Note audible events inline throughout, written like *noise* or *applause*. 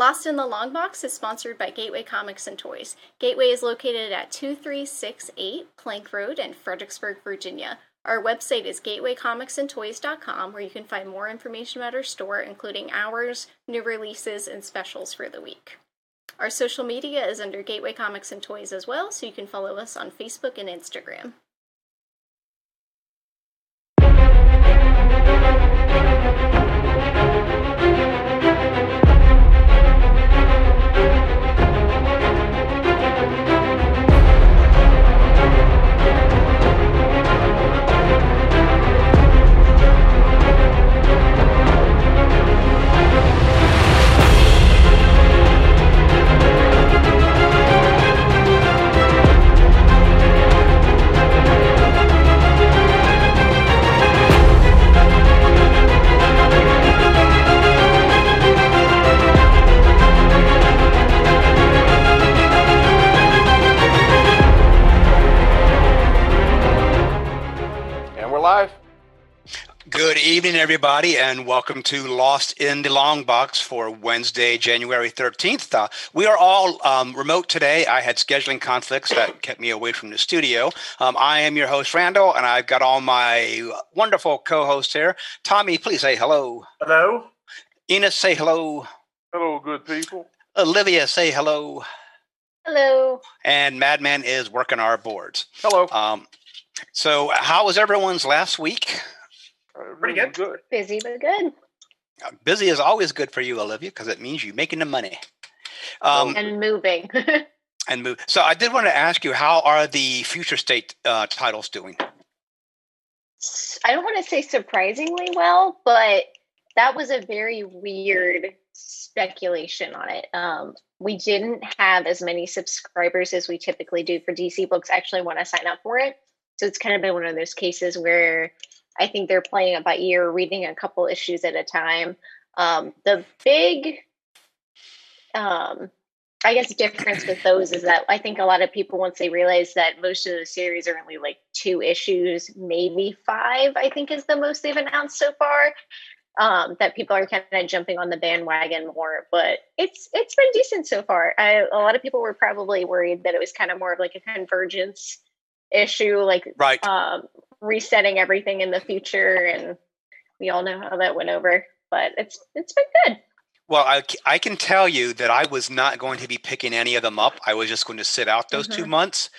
Lost in the Long Box is sponsored by Gateway Comics and Toys. Gateway is located at 2368 Plank Road in Fredericksburg, Virginia. Our website is gatewaycomicsandtoys.com where you can find more information about our store, including hours, new releases, and specials for the week. Our social media is under Gateway Comics and Toys as well, so you can follow us on Facebook and Instagram. And we're Good evening, everybody, and welcome to Lost in the Long Box for Wednesday, January 13th. Uh, we are all um, remote today. I had scheduling conflicts that kept me away from the studio. Um, I am your host, Randall, and I've got all my wonderful co hosts here. Tommy, please say hello. Hello. Enos, say hello. Hello, good people. Olivia, say hello. Hello. And Madman is working our boards. Hello. Um, so, how was everyone's last week? Pretty Everything's good. Good. Busy but good. Uh, Busy is always good for you, Olivia, because it means you're making the money. Um, And moving. *laughs* and move. So I did want to ask you, how are the future state uh, titles doing? I don't want to say surprisingly well, but that was a very weird speculation on it. Um, we didn't have as many subscribers as we typically do for DC books actually want to sign up for it. So it's kind of been one of those cases where I think they're playing it by ear, reading a couple issues at a time. Um, the big, um, I guess, difference with those is that I think a lot of people, once they realize that most of the series are only like two issues, maybe five, I think is the most they've announced so far. Um, that people are kind of jumping on the bandwagon more, but it's it's been decent so far. I, a lot of people were probably worried that it was kind of more of like a convergence issue, like Right. um, resetting everything in the future, and we all know how that went over. But it's it's been good. Well, I, I can tell you that I was not going to be picking any of them up. I was just going to sit out those two months.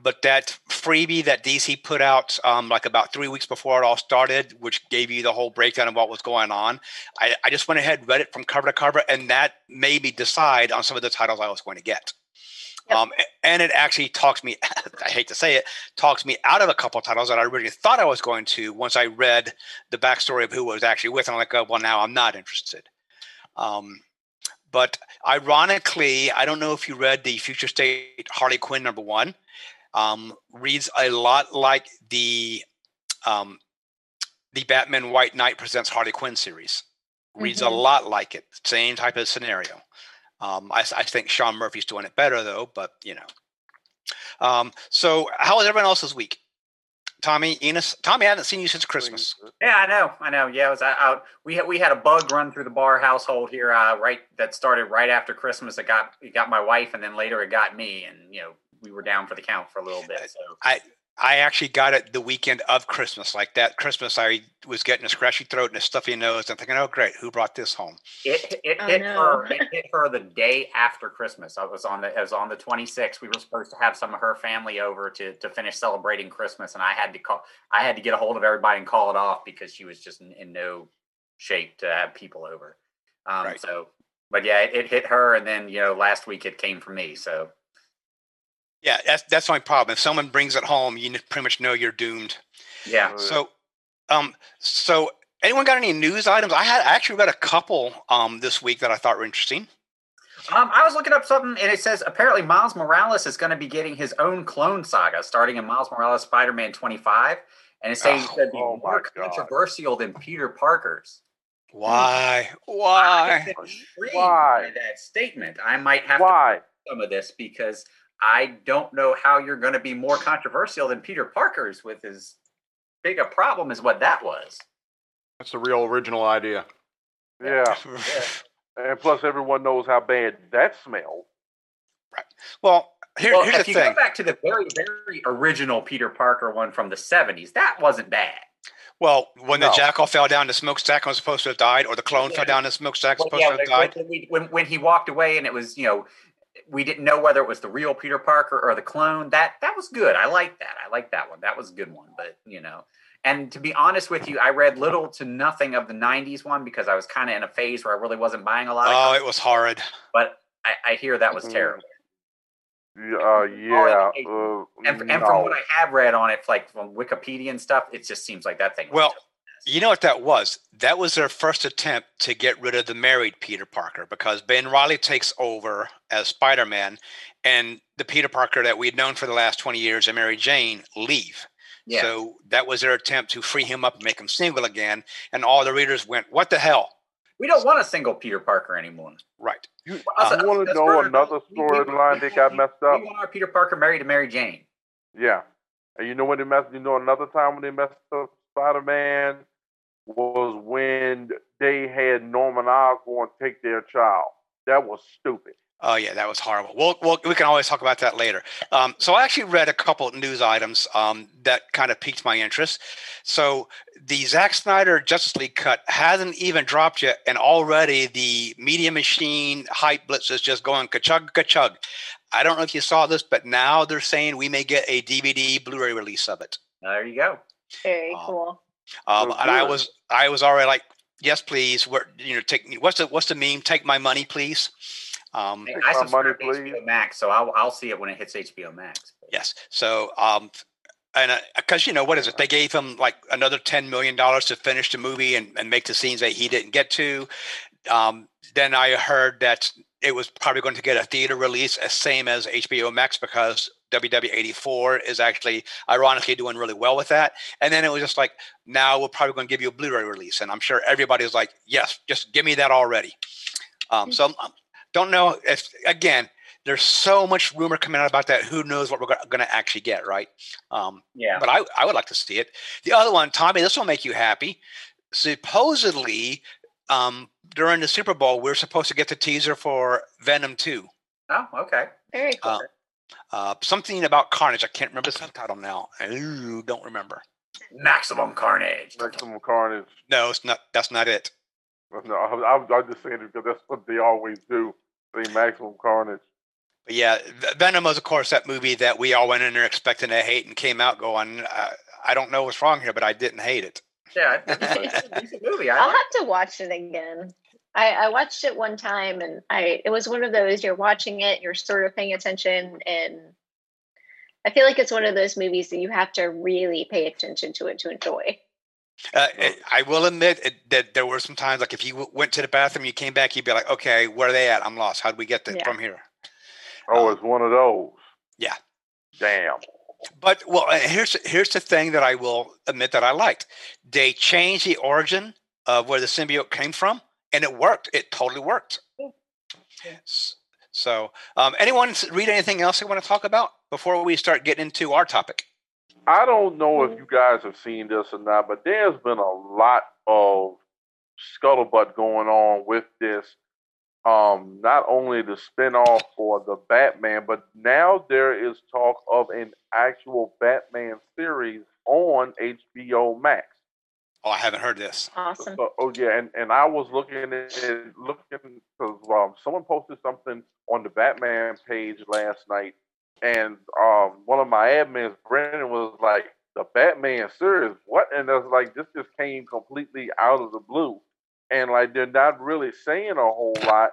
But that freebie that DC put out, um, like about three weeks before it all started, which gave you the whole breakdown of what was going on, I, I just went ahead, read it from cover to cover, and that made me decide on some of the titles I was going to get. Yep. Um, and it actually talks me, *laughs* I hate to say it, talks me out of a couple of titles that I originally thought I was going to once I read the backstory of who I was actually with. And I'm like, oh, well, now I'm not interested. Um, but ironically, I don't know if you read the Future State Harley Quinn number one. Um, reads a lot like the um, the Batman White Knight presents Harley Quinn series. Reads a Mhm. lot like it. Same type of scenario. Um, I, I think Sean Murphy's doing it better though, but you know. Um, so how was everyone else's week? Tommy, Enos, Tommy, I haven't seen you since Christmas. Yeah, I know. I know. Yeah, I was out- out. We had we had a bug run through the bar household here. Uh, right, that started right after Christmas. It got it got my wife, and then later it got me, and you know we were down for the count for a little bit. So I actually got it the weekend of Christmas. Like that Christmas, I was getting a scratchy throat and a stuffy nose. I'm thinking, oh, great, who brought this home? it it Oh, hit no. her. It hit her the day after Christmas. I was on the I was on the 26th. We were supposed to have some of her family over to to finish celebrating Christmas, and I had to call. I had to get a hold of everybody and call it off because she was just in, in no shape to have people over. Um, Right. So, but yeah, it, it hit her, and then you know last week it came for me. So Yeah, that's that's my problem. If someone brings it home, you pretty much know you're doomed. yeah. So, um, so anyone got any news items? I had I actually read a couple um this week that I thought were interesting. Um, I was looking up something, and it says apparently Miles Morales is going to be getting his own clone saga, starting in Miles Morales Spider-Man 25, and it's saying Oh, it's going to be oh my more God. controversial than Peter Parker's. Why? Why? Why? by that statement. I might have to Why? read some of this because I don't know how you're going to be more controversial than Peter Parker's with as big a problem as what that was. That's the real original idea. Yeah. *laughs* And plus, everyone knows how bad that smelled. Right. Well, here, well, here's if the you thing. go back to the very, very original Peter Parker one from the '70s, that wasn't bad. Well, when the jackal fell down the smokestack and was supposed to have died, or the clone Yeah. fell down the smokestack was Well, supposed yeah, to have when, died. when when he walked away and it was you know we didn't know whether it was the real Peter Parker or the clone. That that was good. I like that. I like that one. That was a good one. But you know, and to be honest with you, I read little to nothing of the '90s one because I was kind of in a phase where I really wasn't buying a lot. Of Oh, comics, it was horrid. but I, I hear that was Mhm. terrible. Yeah, Uh, yeah. Uh, And, and no. from what I have read on it, like from Wikipedia and stuff, it just seems like that thing. Well, just- You know what that was? That was their first attempt to get rid of the married Peter Parker because Ben Riley takes over as Spider Man, and the Peter Parker that we'd known for the last 20 years and Mary Jane leave. yeah. So that was their attempt to free him up and make him single again. And all the readers went, What the hell? we don't want a single Peter Parker anymore. Right. You, Us- you us- want to know Bernard, another we- we- storyline we- that got messed up? We want our Peter Parker married to Mary Jane. Yeah. And you know when they messed you know another time when they messed up Spider Man was when they had Norman Osborn take their child. That was stupid. Oh yeah, that was horrible. Well, well, we can always talk about that later. Um, so I actually read a couple of news items um, that kind of piqued my interest. So the Zack Snyder Justice League cut hasn't even dropped yet, and already the Media Machine hype blitz is just going ka-chug ka-chug. I don't know if you saw this, but now they're saying we may get a DVD Blu-ray release of it. There you go. Very Oh. cool. Um, and I was I was already like, yes, please. Where you know, take what's the what's the meme? Take my money, please. Um, Hey, Take I my money, to please. HBO Max, so I'll I'll see it when it hits HBO Max. Yes. So, um, and because you know what is it? They gave him like another ten million dollars to finish the movie and, and make the scenes that he didn't get to. Um, then I heard that it was probably going to get a theater release, as same as HBO Max, because WW84 is actually ironically doing really well with that. And then it was just like, now we're probably going to give you a Blu-ray release, and I'm sure everybody's like, yes, just give me that already. Um, so, um, don't know if again there's so much rumor coming out about that. Who knows what we're going to actually get, right? Um, Yeah. but I, I would like to see it. The other one, Tommy, this will make you happy. Supposedly, um, during the Super Bowl, we're supposed to get the teaser for Venom 2. Oh, okay. Very cool. Uh, uh, something about Carnage. I can't remember the subtitle now. Ooh, don't remember. Maximum Carnage. Maximum Carnage. No, it's not. That's not it. No, I, I, I'm just saying it because that's what they always do. Say Maximum Carnage. But yeah, Venom was, of course, that movie that we all went in there expecting to hate and came out going, uh, I don't know what's wrong here, but I didn't hate it. Yeah, it's a- it's *laughs* a decent movie. I I'll like have to watch it again. I, I watched it one time and I it was one of those you're watching it, you're sort of paying attention and I feel like it's one of those movies that you have to really pay attention to it to enjoy. Uh, I will admit that there were some times, like if you went to the bathroom, you came back, you'd be like, okay, where are they at? I'm lost. How do we get th- Yeah. from here? Oh, Um, it's one of those. yeah. Damn. But well, uh, here's here's the thing that I will admit that I liked. They changed the origin of where the symbiote came from, and it worked. It totally worked. S- So, um, anyone read anything else they want to talk about before we start getting into our topic? I don't know if you guys have seen this or not, but there's been a lot of scuttlebutt going on with this. Um, not only the spinoff for the Batman, but now there is talk of an actual Batman series on HBO Max. Oh, I haven't heard this. Awesome. So, oh yeah, and, and I was looking at it, looking because um, someone posted something on the Batman page last night, and um, one of my admins, Brendan, was like, "The Batman series, what?" And I was like, "This just came completely out of the blue," and like they're not really saying a whole lot,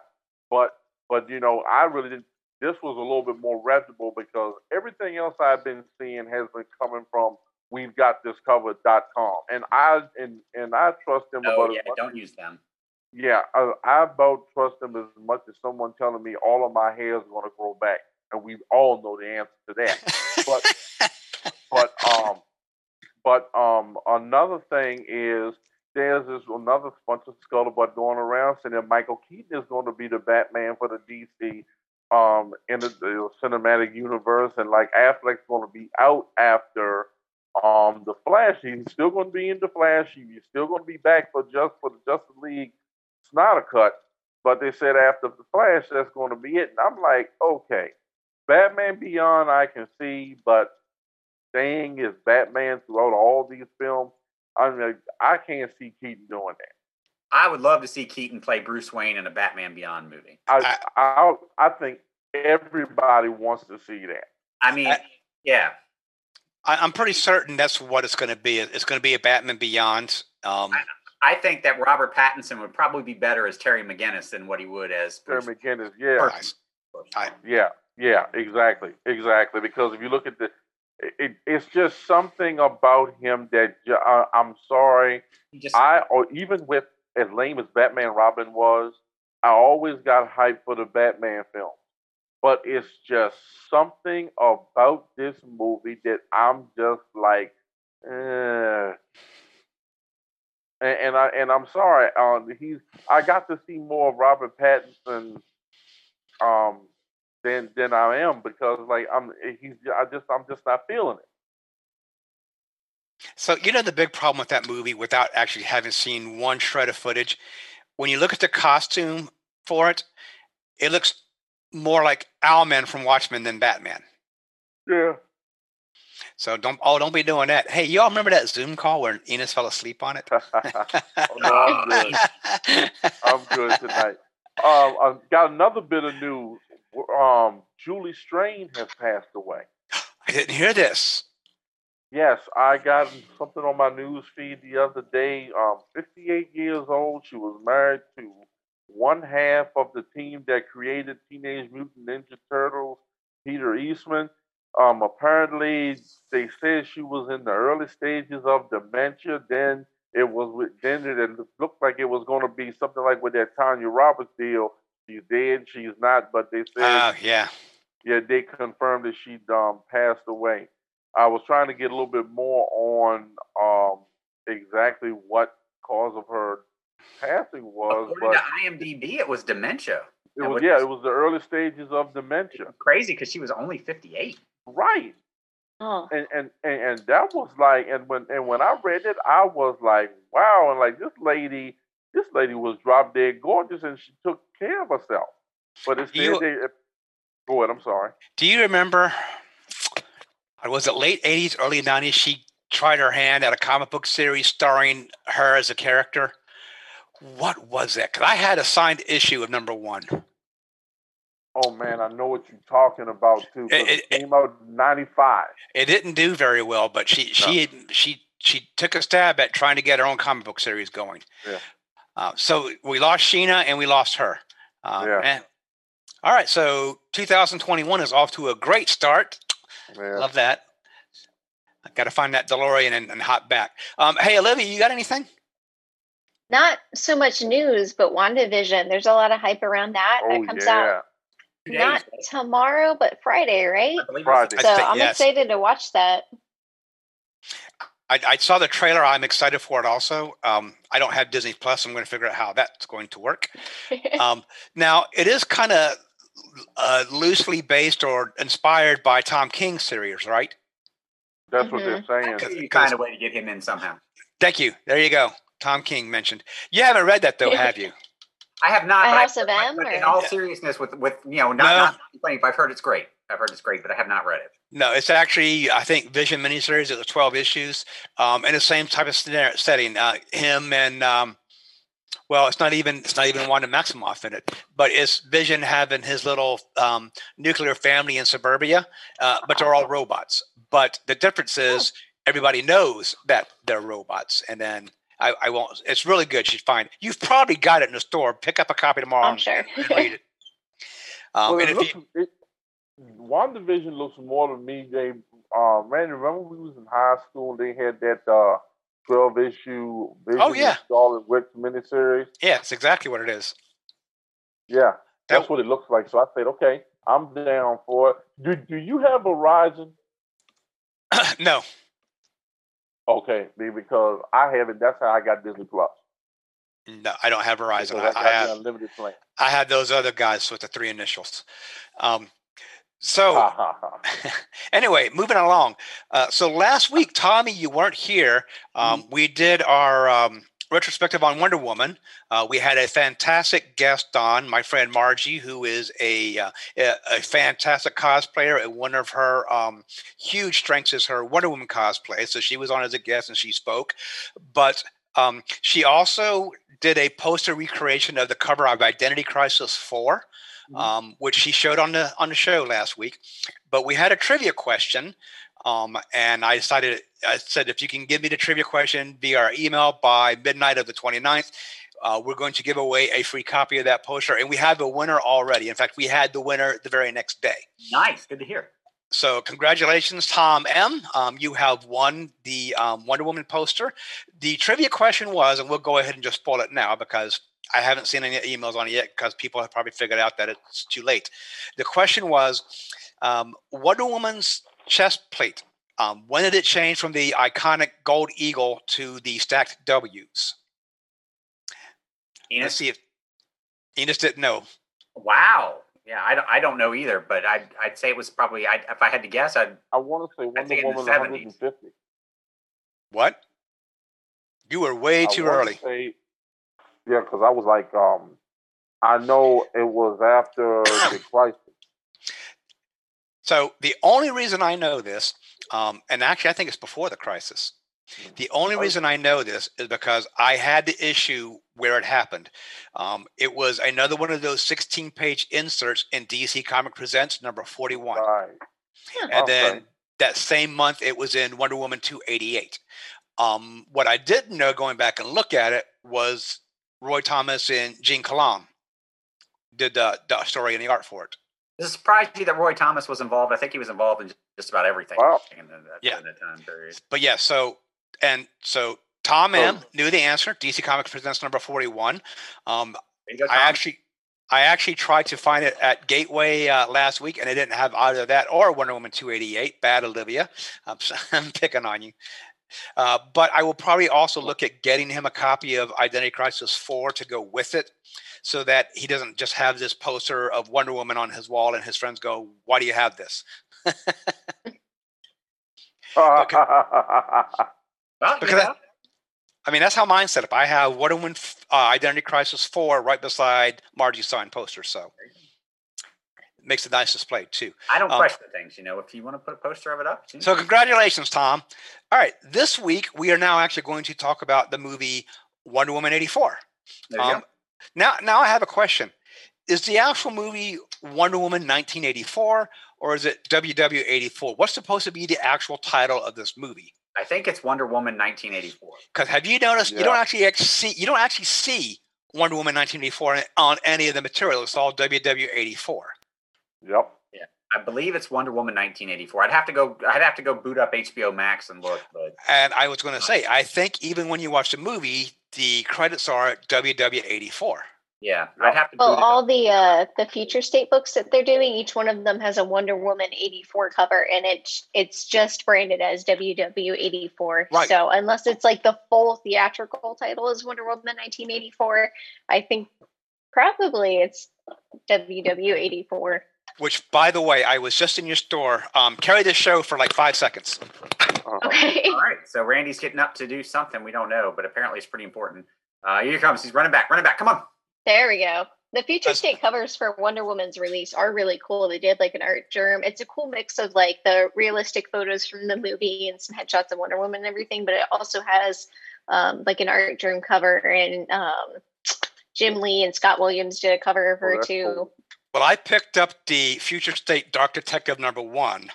but but you know, I really didn't. This was a little bit more reputable because everything else I've been seeing has been coming from we've got this covered.com and i and and i trust them Oh about yeah, don't use them. yeah I, I about trust them as much as someone telling me all of my hair is going to grow back and we all know the answer to that but *laughs* but um but um another thing is there's this another bunch of scuttlebutt going around saying that michael keaton is going to be the batman for the dc um in the, the cinematic universe and like affleck's going to be out after um, the Flash, he's still going to be in the Flash. He's still going to be back for just for the Justice League Snyder cut. But they said after the Flash, that's going to be it. And I'm like, okay, Batman Beyond, I can see, but staying as Batman throughout all these films, I mean, I can't see Keaton doing that. I would love to see Keaton play Bruce Wayne in a Batman Beyond movie. I I, I, I think everybody wants to see that. I mean, I- yeah. I, I'm pretty certain that's what it's going to be. It's going to be a Batman Beyond. Um, I think that Robert Pattinson would probably be better as Terry McGinnis than what he would as Terry Bruce. McGinnis, yeah, I- yeah, yeah, exactly, exactly. Because if you look at the, it, it's just something about him that uh, I'm sorry, just I or even with as lame as Batman Robin was, I always got hyped for the Batman film. But it's just something about this movie that I'm just like, eh. And, and I and I'm sorry. Uh, he's I got to see more of Robert Pattinson, um, than than I am because like I'm he's I just I'm just not feeling it. So you know the big problem with that movie, without actually having seen one shred of footage, when you look at the costume for it, it looks more like Owlman from Watchmen than Batman. Yeah. So don't oh don't be doing that. Hey, y'all remember that Zoom call where Enos fell asleep on it? *laughs* Oh, no, I'm good. I'm good tonight. Um, I got another bit of news. Um, Julie Strain has passed away. *gasps* I didn't hear this. Yes, I got something on my news feed the other day. Um, 58 years old. She was married to one half of the team that created Teenage Mutant Ninja Turtles, Peter Eastman. Um, apparently, they said she was in the early stages of dementia. Then it was with, then it looked like it was going to be something like with that Tanya Roberts deal. She's dead. She's not. But they said Oh yeah. yeah, they confirmed that she um passed away. I was trying to get a little bit more on um exactly what cause of her passing was, according but to IMDb, it was dementia. it was yeah, it was the early stages of dementia. Crazy because she was only 58. Right. Oh, And, and and and that was like and when and when I read it, I was like, wow, and like this lady this lady was drop dead gorgeous and she took care of herself. But it's You- they, go ahead, I'm sorry. Do you remember? Was it late '80s, early '90s? She tried her hand at a comic book series starring her as a character. What was that? Because I had a signed issue of number one. Oh man, I know what you're talking about too. It- it, came out '95. It didn't do very well, but she she had- she she took a stab at trying to get her own comic book series going. Yeah. Uh, so we lost Sheena and we lost her. Um, Yeah. eh. All right. So 2021 is off to a great start. Yeah. Love that. I got to find that DeLorean and, and hop back. Um, hey, Olivia, you got anything? Not so much news, but WandaVision. There's a lot of hype around that. Oh that comes out yeah. Not days, tomorrow, but Friday, right? Friday. So thi- I'm yes. excited to watch that. I, I saw the trailer. I'm excited for it also. Um, I don't have Disney Plus. I'm going to figure out how that's going to work. *laughs* Um, now, it is kind of uh, loosely based or inspired by Tom King's series, right? That's what they're saying. I think you Because- find a way to get him in somehow. Thank you. There you go. Tom King mentioned. You haven't read that though, have you? *laughs* I have not. A but I- House of M, but in all seriousness, with with you know, not, No. not complaining, but I've heard it's great. I've heard it's great, but I have not read it. No, it's actually I think Vision miniseries. It was 12 issues, um, in the same type of scenario, setting. Uh, him and um, well, it's not even it's not even Wanda Maximoff in it, but it's Vision having his little um, nuclear family in suburbia, uh, but they're all robots. But the difference is everybody knows that they're robots, and then. I, I won't. It's really good. She's fine. You've probably got it in the store. Pick up a copy tomorrow. I'm and- sure. and read it. Um, well, and it looks, you, it, WandaVision looks more to me. They, uh, man, remember we was in high school? They had that uh, twelve issue Vision Oh, yeah. and Scarlet Witch miniseries. yeah, it's exactly what it is. Yeah, that's That- what it looks like. So I said, okay, I'm down for it. Do Do you have Verizon? *clears throat* no, Okay, because I haven't. That's how I got Disney Plus. no, I don't have Verizon. I, I have unlimited plan. I had those other guys with the three initials. Um, so *laughs* *laughs* anyway, moving along. Uh, so last week, Tommy, you weren't here. Um, we did our um, retrospective on Wonder Woman. Uh, we had a fantastic guest on, my friend Margie, who is a uh, a, fantastic cosplayer. And one of her um, huge strengths is her Wonder Woman cosplay. So she was on as a guest and she spoke. But um, she also did a poster recreation of the cover of Identity Crisis 4. Mm-hmm. Um, which she showed on the on the show last week, but we had a trivia question um, and I decided, I said, if you can give me the trivia question via our email by midnight of the 29th, uh, we're going to give away a free copy of that poster. And we have a winner already. In fact, we had the winner the very next day. Nice. Good to hear. So, congratulations, Tom M. Um, you have won the um, Wonder Woman poster. The trivia question was, and we'll go ahead and just spoil it now because I haven't seen any emails on it yet because people have probably figured out that it's too late. The question was um, Wonder Woman's chest plate. Um, when did it change from the iconic gold eagle to the stacked W's? Enos? Let's see if Enos didn't know. Wow. Yeah, I don't, I don't know either, but I'd, I'd say it was probably, I'd, if I had to guess, I'd. I want to say Wonder Woman 150. What? You were way too early. Say, yeah, because I was like, um, I know it was after *coughs* the crisis. So the only reason I know this, um, and actually I think it's before the crisis. The only oh. reason I know this is because I had the issue where it happened. Um, it was another one of those 16 page inserts in DC Comic Presents number 41. Right. And okay. then that same month, it was in Wonder Woman 288. Um, what I didn't know going back and look at it was Roy Thomas and Gene Colan did the, the story and the art for it. Does it surprise you that Roy Thomas was involved? I think he was involved in just about everything. Wow. In that, yeah. In that time period. But yeah, so and so Tom oh. M knew the answer. DC Comics presents number forty-one. Um, go, I actually, I actually tried to find it at Gateway uh, last week, and I didn't have either that or Wonder Woman two eighty-eight. Bad Olivia, I'm, *laughs* I'm picking on you. Uh, but I will probably also look at getting him a copy of Identity Crisis 4 to go with it so that he doesn't just have this poster of Wonder Woman on his wall and his friends go, Why do you have this? *laughs* well, *laughs* because yeah. I, I, mean, that's how mine set up. I have Wonder Woman uh, Identity Crisis 4 right beside Margie's signed poster. So it makes a nice display too. I don't um, question things, you know, if you want to put a poster of it up. So, congratulations, Tom. All right. This week, we are now actually going to talk about the movie Wonder Woman 84. Um, now, now I have a question: Is the actual movie Wonder Woman 1984, or is it WW 84? What's supposed to be the actual title of this movie? I think it's Wonder Woman 1984. Because have you noticed yeah. you don't actually see you don't actually see Wonder Woman 1984 on any of the material. It's all WW 84. Yep. Yeah, I believe it's Wonder Woman 1984. I'd have to go. I'd have to go boot up HBO Max and look. But and I was going to say, I think even when you watch the movie, the credits are WW84. Yeah, I'd have to. Well, all the uh, the future state books that they're doing, each one of them has a Wonder Woman eighty four cover, and it's it's just branded as WW eighty four. Right. So unless it's like the full theatrical title is Wonder Woman nineteen eighty four, I think probably it's WW eighty four. Which, by the way, I was just in your store. Um, carry this show for like five seconds. Okay. All right. So Randy's getting up to do something we don't know, but apparently it's pretty important. Uh, here he comes. He's running back. Running back. Come on. There we go. The future state covers for Wonder Woman's release are really cool. They did like an Artgerm. It's a cool mix of like the realistic photos from the movie and some headshots of Wonder Woman and everything, but it also has um, like an Artgerm cover and um, Jim Lee and Scott Williams did a cover of her oh, too. Cool. Well, I picked up the Future State Dark Detective number one,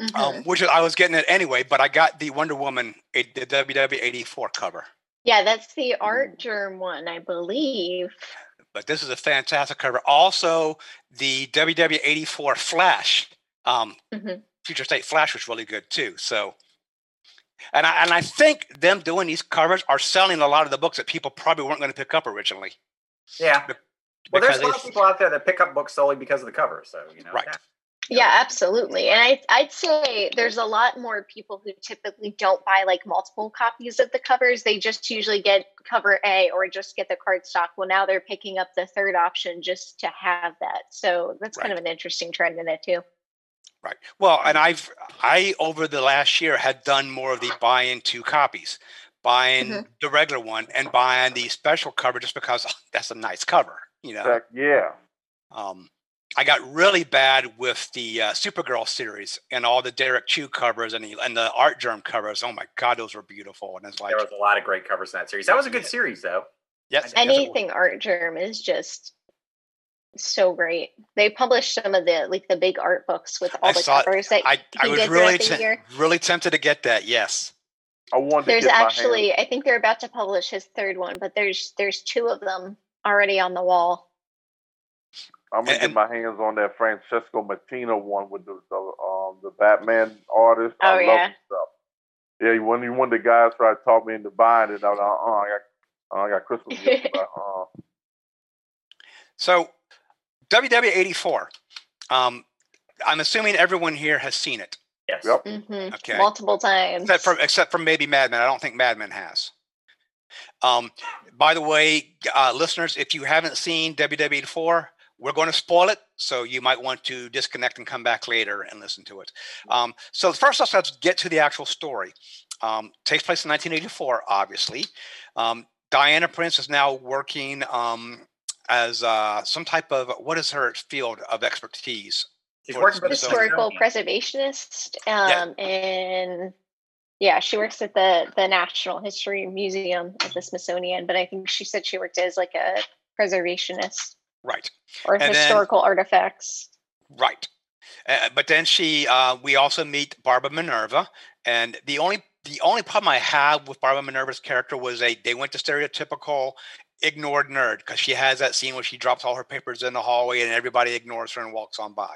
um, mm-hmm. um, which I was getting it anyway, but I got the Wonder Woman, the WW eighty four cover. Yeah, that's the Artgerm one, I believe. But this is a fantastic cover. Also, the WW eighty four Flash, um, mm-hmm. Future State Flash was really good too. So, and I and I think them doing these covers are selling a lot of the books that people probably weren't going to pick up originally. Yeah. Well, there's a lot of people out there that pick up books solely because of the cover. So you know, right. Yeah. Yeah, absolutely. And I, I'd say there's a lot more people who typically don't buy like multiple copies of the covers. They just usually get cover A or just get the cardstock. Well, now they're picking up the third option just to have that. So that's right. kind of an interesting trend in it too. Right. Well, and I've I over the last year had done more of the buying two copies, buying Mhm. the regular one and buying the special cover just because *laughs* that's a nice cover. You know. Heck, yeah. Um, I got really bad with the uh, Supergirl series and all the Derrick Chew covers and the and the Artgerm covers. Oh my God, those were beautiful! And it's like, There was a lot of great covers in that series. That was a good Yeah. series, though. yes, yes. Anything Artgerm is just so great. They published some of the like the big art books with all I the saw covers that I, I was did really the te- really tempted to get that. Yes. I wanted There's to get actually I think they're about to publish his third one, but there's there's two of them already on the wall. I'm gonna and- get my hands on that Francesco Mattina one with the, the um the Batman artist. Oh, I love yeah. stuff. Yeah, he one he one of the guys tried to talk me into buying it. I was like, uh, I got, uh, I got Christmas gifts. but, uh, So, WW84. Um, I'm assuming everyone here has seen it, Yes. Yep. hmm Okay. Multiple times. except for except for maybe Madman. I don't think Madman has. Um, by the way, uh, listeners, if you haven't seen WW84, we're going to spoil it, so you might want to disconnect and come back later and listen to it. Um, so first, let's, let's get to the actual story. Um, takes place in 1984, obviously. Um, Diana Prince is now working um, as uh, some type of what is her field of expertise? She's For working for historical preservationist um and yeah she works at the the national history museum at the smithsonian but i think she said she worked as like a preservationist Right. or And then- historical artifacts Right. Uh, but then she, uh, we also meet Barbara Minerva, and the only the only problem I have with Barbara Minerva's character was they they went to stereotypical ignored nerd because she has that scene where she drops all her papers in the hallway and everybody ignores her and walks on by.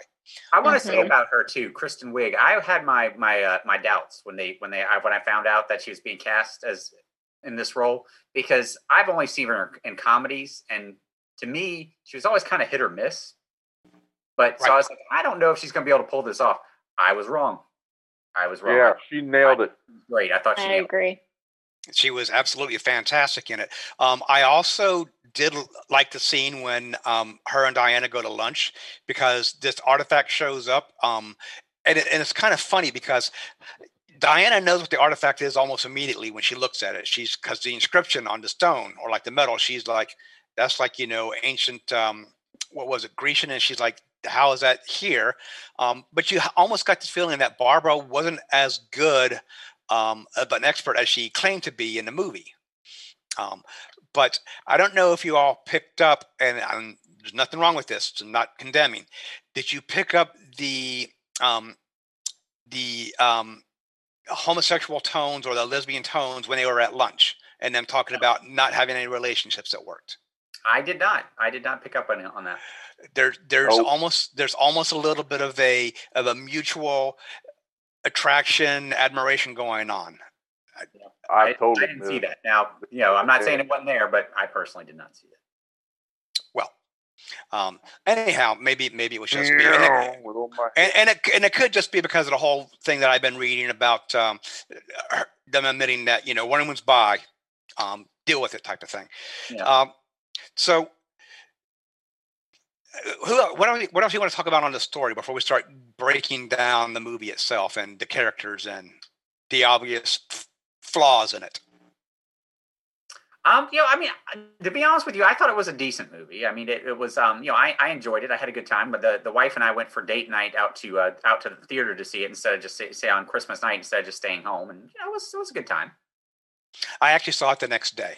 I want to say Mhm. about her too, Kristen Wiig. I had my my uh, my doubts when they when they I, when I found out that she was being cast as in this role because I've only seen her in comedies, and to me, she was always kind of hit or miss. But so I was like, I don't know if she's going to be able to pull this off. I was wrong. I was wrong. yeah, she nailed it. Great. I thought she i nailed it. She was absolutely fantastic in it. Um, I also did like the scene when um, her and Diana go to lunch because this artifact shows up. Um, and, it, and it's kind of funny because Diana knows what the artifact is almost immediately when she looks at it. She's because the inscription on the stone or like the metal, she's like, that's like, you know, ancient, um, what was it, Grecian? And she's like, how is that here? Um, but you almost got the feeling that Barbara wasn't as good um, of an expert as she claimed to be in the movie. Um, but I don't know if you all picked up, and um, there's nothing wrong with this. I'm not condemning. Did you pick up the um, the um, homosexual tones or the lesbian tones when they were at lunch, and them talking about not having any relationships that worked? I did not. I did not pick up on on that. There, there's Nope. almost there's almost a little bit of a of a mutual attraction, admiration going on. I, totally I didn't see that. Now, you know, I'm not saying it wasn't there, but I personally did not see it. Well, um, anyhow, maybe maybe it was just me. And it- with all my- and, and it and it could just be because of the whole thing that I've been reading about um, them admitting that you know one woman's by, um, deal with it type of thing. Yeah. Um, so, who what else, what else you want to talk about on the story before we start breaking down the movie itself and the characters and the obvious f- flaws in it? Um, you know, I mean, to be honest with you, I thought it was a decent movie. I mean, it, it was, um, you know, I, I enjoyed it. I had a good time. But the, the wife and I went for date night out to uh, out to the theater to see it instead of just say, say on Christmas night instead of just staying home. And you know, it was it was a good time. I actually saw it the next day.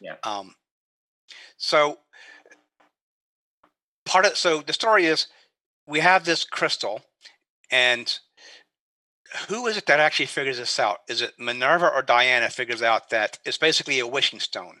Yeah. Um, so part of so the story is we have this crystal, and who is it that actually figures this out? Is it Minerva or Diana figures out that it's basically a wishing stone?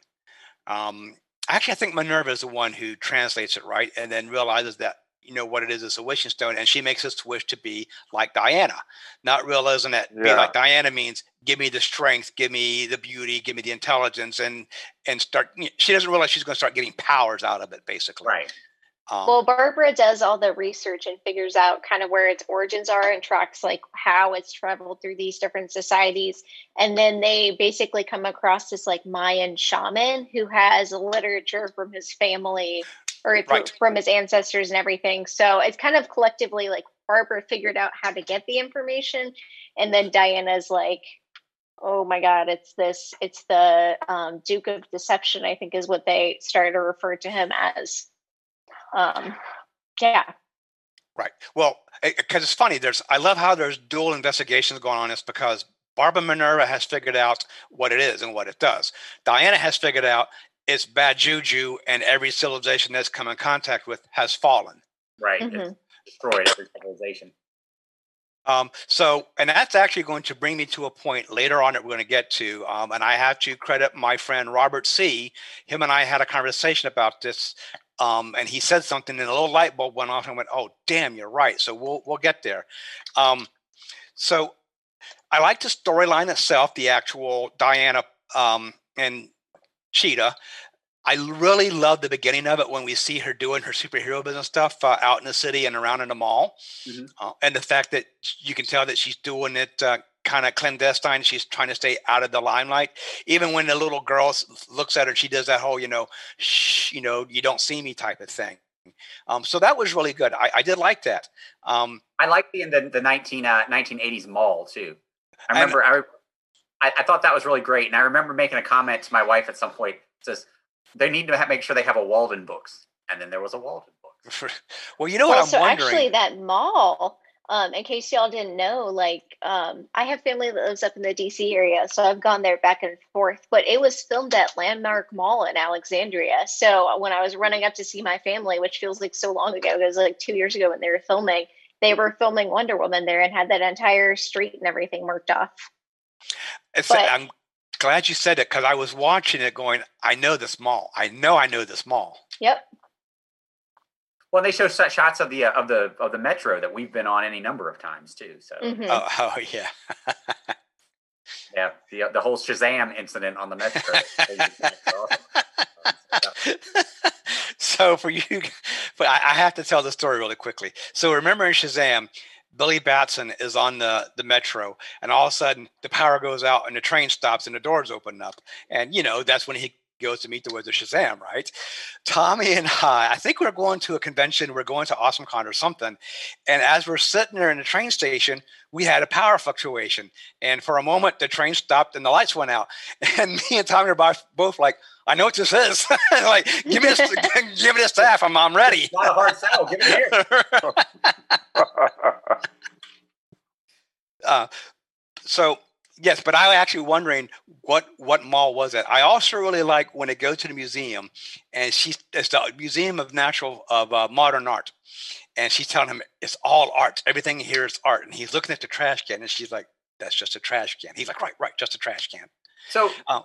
Um, actually, I think Minerva is the one who translates it right, and then realizes that you know what it is is a wishing stone, and she makes this wish to be like Diana, not realizing that be Yeah. like Diana means give me the strength, give me the beauty, give me the intelligence, and and start. you know, She doesn't realize she's going to start getting powers out of it, basically. Right. Um, well barbara does all the research and figures out kind of where its origins are and tracks like how it's traveled through these different societies and then they basically come across this like mayan shaman who has literature from his family or Right. from his ancestors and everything so it's kind of collectively like Barbara figured out how to get the information, and then Diana's like, "Oh my God, it's this, it's the um, Duke of Deception." I think is what they started to refer to him as. Um, yeah. Right. Well, because it's funny. There's I love how there's dual investigations going on. It's because Barbara Minerva has figured out what it is and what it does. Diana has figured out it's bad juju, and every civilization that's come in contact with has fallen. Right. Mm-hmm. destroyed every civilization. Um, so, and that's actually going to bring me to a point later on that we're going to get to. Um, and I have to credit my friend Robert C. Him and I had a conversation about this, um, and he said something, and a little light bulb went off, and I went, "Oh, damn, you're right." So we'll we'll get there. Um, so, I like the storyline itself, the actual Diana um, and Cheetah. I really love the beginning of it when we see her doing her superhero business stuff uh, out in the city and around in the mall, mm-hmm. uh, and the fact that you can tell that she's doing it uh, kind of clandestine. She's trying to stay out of the limelight. Even when the little girl looks at her, she does that whole, you know, shh, you know, you don't see me type of thing. Um, so that was really good. I, I did like that. Um, I like the the, the 19, 1980s uh, mall too. I remember and, I, I thought that was really great, and I remember making a comment to my wife at some point. Says they need to have, make sure they have a Waldenbooks, and then there was a Walden book. *laughs* well, you know what well, I'm so wondering. Actually, that mall. Um, in case y'all didn't know, like um, I have family that lives up in the DC area, so I've gone there back and forth. But it was filmed at Landmark Mall in Alexandria. So when I was running up to see my family, which feels like so long ago, it was like two years ago when they were filming, they were filming Wonder Woman there and had that entire street and everything marked off. It's, but, I'm glad you said it because I was watching it going, I know this mall. I know I know this mall. Yep. Well, they show shots of the uh, of the of the metro that we've been on any number of times too. So. Mm-hmm. Oh, *laughs* oh, yeah. yeah, the the whole Shazam incident on the metro. *laughs* so for you, but I, I have to tell the story really quickly. So remember in Shazam, Billy Batson is on the, the metro, and all of a sudden the power goes out and the train stops and the doors open up. And, you know, that's when he goes to meet the Wizard Shazam, right? Tommy and I, I think we're going to a convention, we're going to AwesomeCon or something. And as we're sitting there in the train station, we had a power fluctuation. And for a moment, the train stopped and the lights went out. *laughs* And me and Tommy are both like, I know what this is. *laughs* like, give me this, *laughs* give me this staff. I'm, I'm ready. It's not a hard sell. Give it here. uh, so yes, but I was actually wondering what what mall was it. I also really like when it goes to the museum, and she's it's the Museum of Natural of uh, Modern Art, and she's telling him it's all art. Everything here is art, and he's looking at the trash can, and she's like, "That's just a trash can." He's like, "Right, right, just a trash can." So, uh,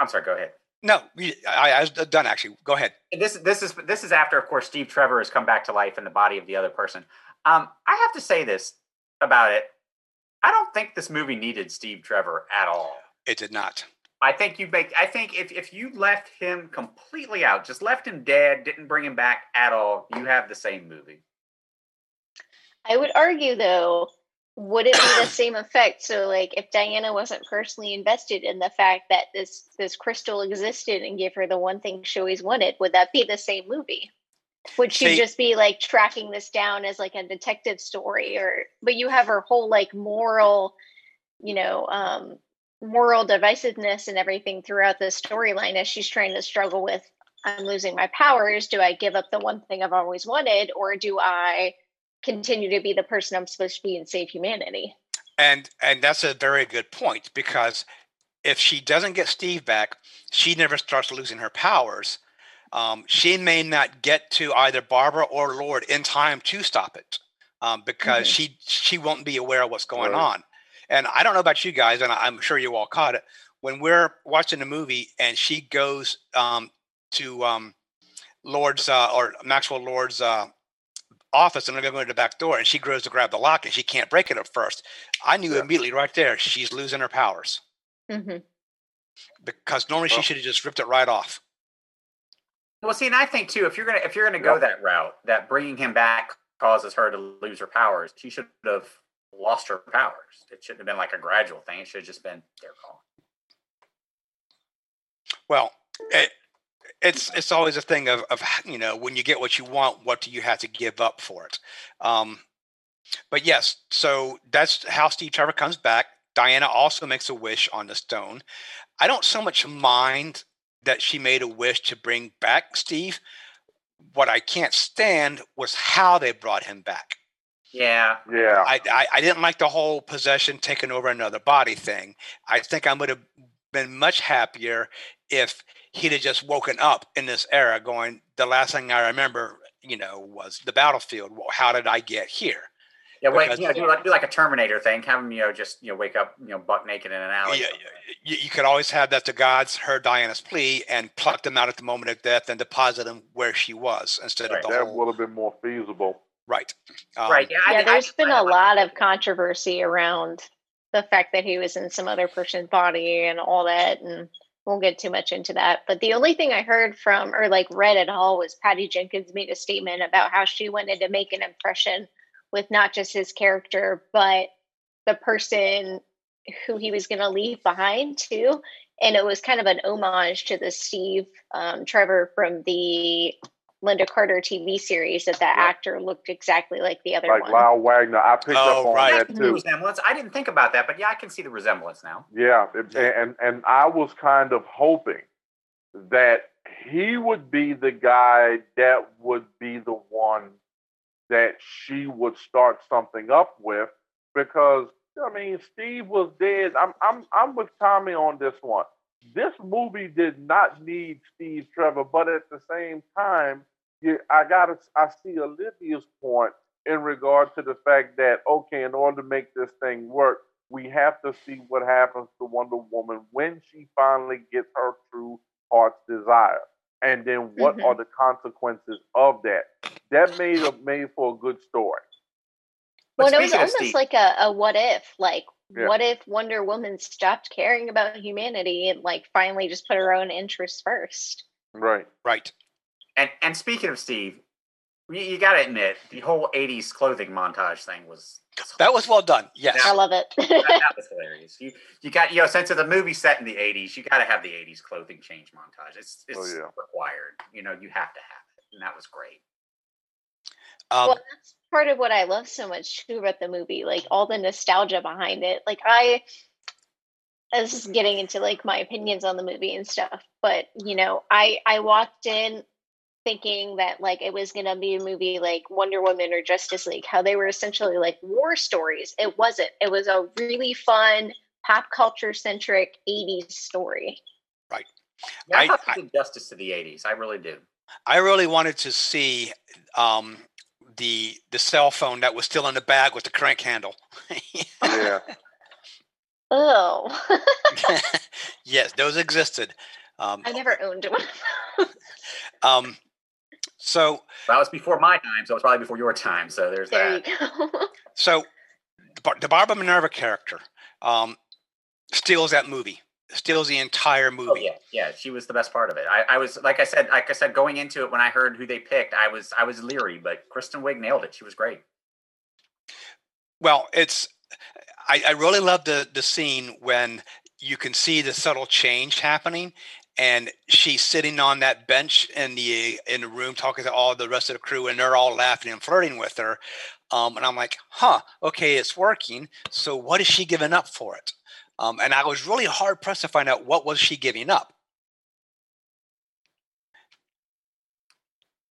I'm sorry. Go ahead. No, I, I was done. Actually, go ahead. This this is this is after, of course, Steve Trevor has come back to life in the body of the other person. Um, I have to say this about it. I don't think this movie needed Steve Trevor at all. It did not. I think you make. I think if if you left him completely out, just left him dead, didn't bring him back at all, you have the same movie. I would argue, though, would it be the *coughs* same effect so like if diana wasn't personally invested in the fact that this this crystal existed and gave her the one thing she always wanted would that be the same movie would she See, just be like tracking this down as like a detective story or but you have her whole like moral you know um moral divisiveness and everything throughout the storyline as she's trying to struggle with i'm losing my powers do i give up the one thing i've always wanted or do i continue to be the person I'm supposed to be and save humanity. And and that's a very good point because if she doesn't get Steve back, she never starts losing her powers. Um, she may not get to either Barbara or Lord in time to stop it um, because mm-hmm. she she won't be aware of what's going right. on. And I don't know about you guys, and I'm sure you all caught it when we're watching the movie and she goes um, to um, Lord's uh, or Maxwell Lord's uh, office and I'm going to go to the back door and she goes to grab the lock and she can't break it at first. I knew yeah. immediately right there she's losing her powers. Mm-hmm. Because normally well, she should have just ripped it right off. Well, see, and I think too, if you're gonna if you're gonna go that route, that bringing him back causes her to lose her powers, she should have lost her powers. It shouldn't have been like a gradual thing. It should have just been their call. Well, it, it's it's always a thing of of you know when you get what you want, what do you have to give up for it? Um, but yes, so that's how Steve Trevor comes back. Diana also makes a wish on the stone. I don't so much mind that she made a wish to bring back Steve. What I can't stand was how they brought him back. Yeah. Yeah. I, I, I didn't like the whole possession taking over another body thing. I think I would have been much happier if he'd have just woken up in this era going, the last thing I remember, you know, was the battlefield. Well, how did I get here? Yeah, wait, Because- you know, do like, do like a Terminator thing. Have him, you know, just you know, wake up, you know, buck naked in an alley. Yeah, you, you could always have that the gods heard Diana's plea and plucked him out at the moment of death and deposit him where she was instead Right. of the That whole would have been more feasible. right. Um, right. Yeah. I- yeah, there's I- been I a lot of controversy around the fact that he was in some other person's body and all that, and won't get too much into that. But the only thing I heard from or like read at all was Patty Jenkins made a statement about how she wanted to make an impression with not just his character, but the person who he was going to leave behind too. And it was kind of an homage to the Steve um, Trevor from the Lynda Carter TV series that that Yeah. actor looked exactly like the other Like one. Like Lyle Waggoner. I picked Oh, up on right. That can see the too. resemblance. I didn't think about that, but yeah, I can see the resemblance now. Yeah, it- and and I was kind of hoping that he would be the guy that would be the one that she would start something up with because I mean Steve was dead. I'm I'm I'm with Tommy on this one. This movie did not need Steve Trevor, but at the same time, you, I gotta I see Olivia's point in regard to the fact that okay, in order to make this thing work, we have to see what happens to Wonder Woman when she finally gets her true heart's desire. And then what Mhm. are the consequences of that? That made a made for a good story. But well, it was almost Steve- like a, a what if, like Yeah. what if Wonder Woman stopped caring about humanity and like finally just put her own interests first? Right. Right. And and speaking of Steve, you, you got to admit the whole '80s clothing montage thing was That was well done. Yes. I love it. that, that *laughs* was hilarious. You you got you know since it's a movie set in the '80s, you got to have the '80s clothing change montage. It's it's Oh, yeah. required. You know, you have to have it, and that was great. Um, well, that's part of what I love so much too about the movie, like all the nostalgia behind it. Like I, this is getting into like my opinions on the movie and stuff, but you know, I I walked in thinking that like it was gonna be a movie like Wonder Woman or Justice League, how they were essentially like war stories. It wasn't. It was a really fun pop culture centric 80s story. Yeah, I, I- thought I- did justice to the '80s. I really do. I really wanted to see um, the the cell phone that was still in the bag with the crank handle. Yeah. *laughs* Oh, *laughs* yes, those existed. Um, I never owned one. *laughs* um, so That was before my time, so it's probably before your time. So there's there that. you go. *laughs* so the, Bar- the Barbara Minerva character um, steals that movie, steals the entire movie. Oh yeah, yeah. She was the best part of it. I, I was like I said, like I said, going into it when I heard who they picked, I was I was leery, but Kristen Wiig nailed it. She was great. Well, it's I, I really love the the scene when you can see the subtle change happening, and she's sitting on that bench in the in the room talking to all the rest of the crew, and they're all laughing and flirting with her. Um, and I'm like, huh, okay, it's working. So what is she giving up for it? Um, and I was really hard pressed to find out what was she giving up.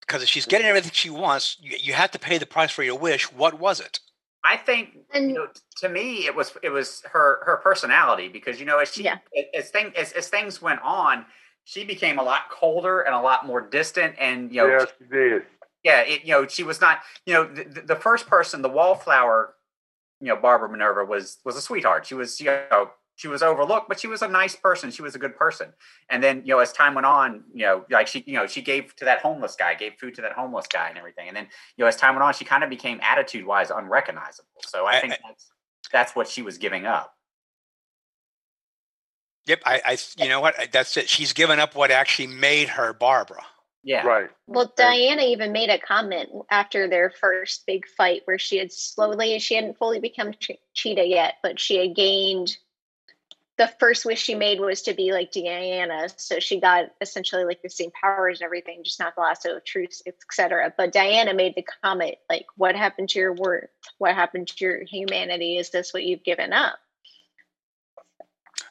Because if she's getting everything she wants, you, you have to pay the price for your wish. What was it? I think And- you know, to me it was it was her her personality because you know as she Yeah. as thing as, as things went on, she became a lot colder and a lot more distant, and you know Yes, she did. yeah, it, you know, she was not, you know, the, the first person, the wallflower, you know, Barbara Minerva was was a sweetheart. She was, you know, she was overlooked, but she was a nice person. She was a good person. And then, you know, as time went on, you know, like she, you know, she gave to that homeless guy, gave food to that homeless guy, and everything. And then, you know, as time went on, she kind of became attitude wise unrecognizable. So I I- think I- that's that's what she was giving up. Yep, I, I, you know what? That's it. She's given up what actually made her Barbara. Yeah, Right. Well, Diana even made a comment after their first big fight where she had slowly, she hadn't fully become che- Cheetah yet, but she had gained the first wish she made was to be like Diana, so she got essentially like the same powers and everything, just not the lasso of truth, etc. But Diana made the comment like, "What happened to your worth? What happened to your humanity? Is this what you've given up?"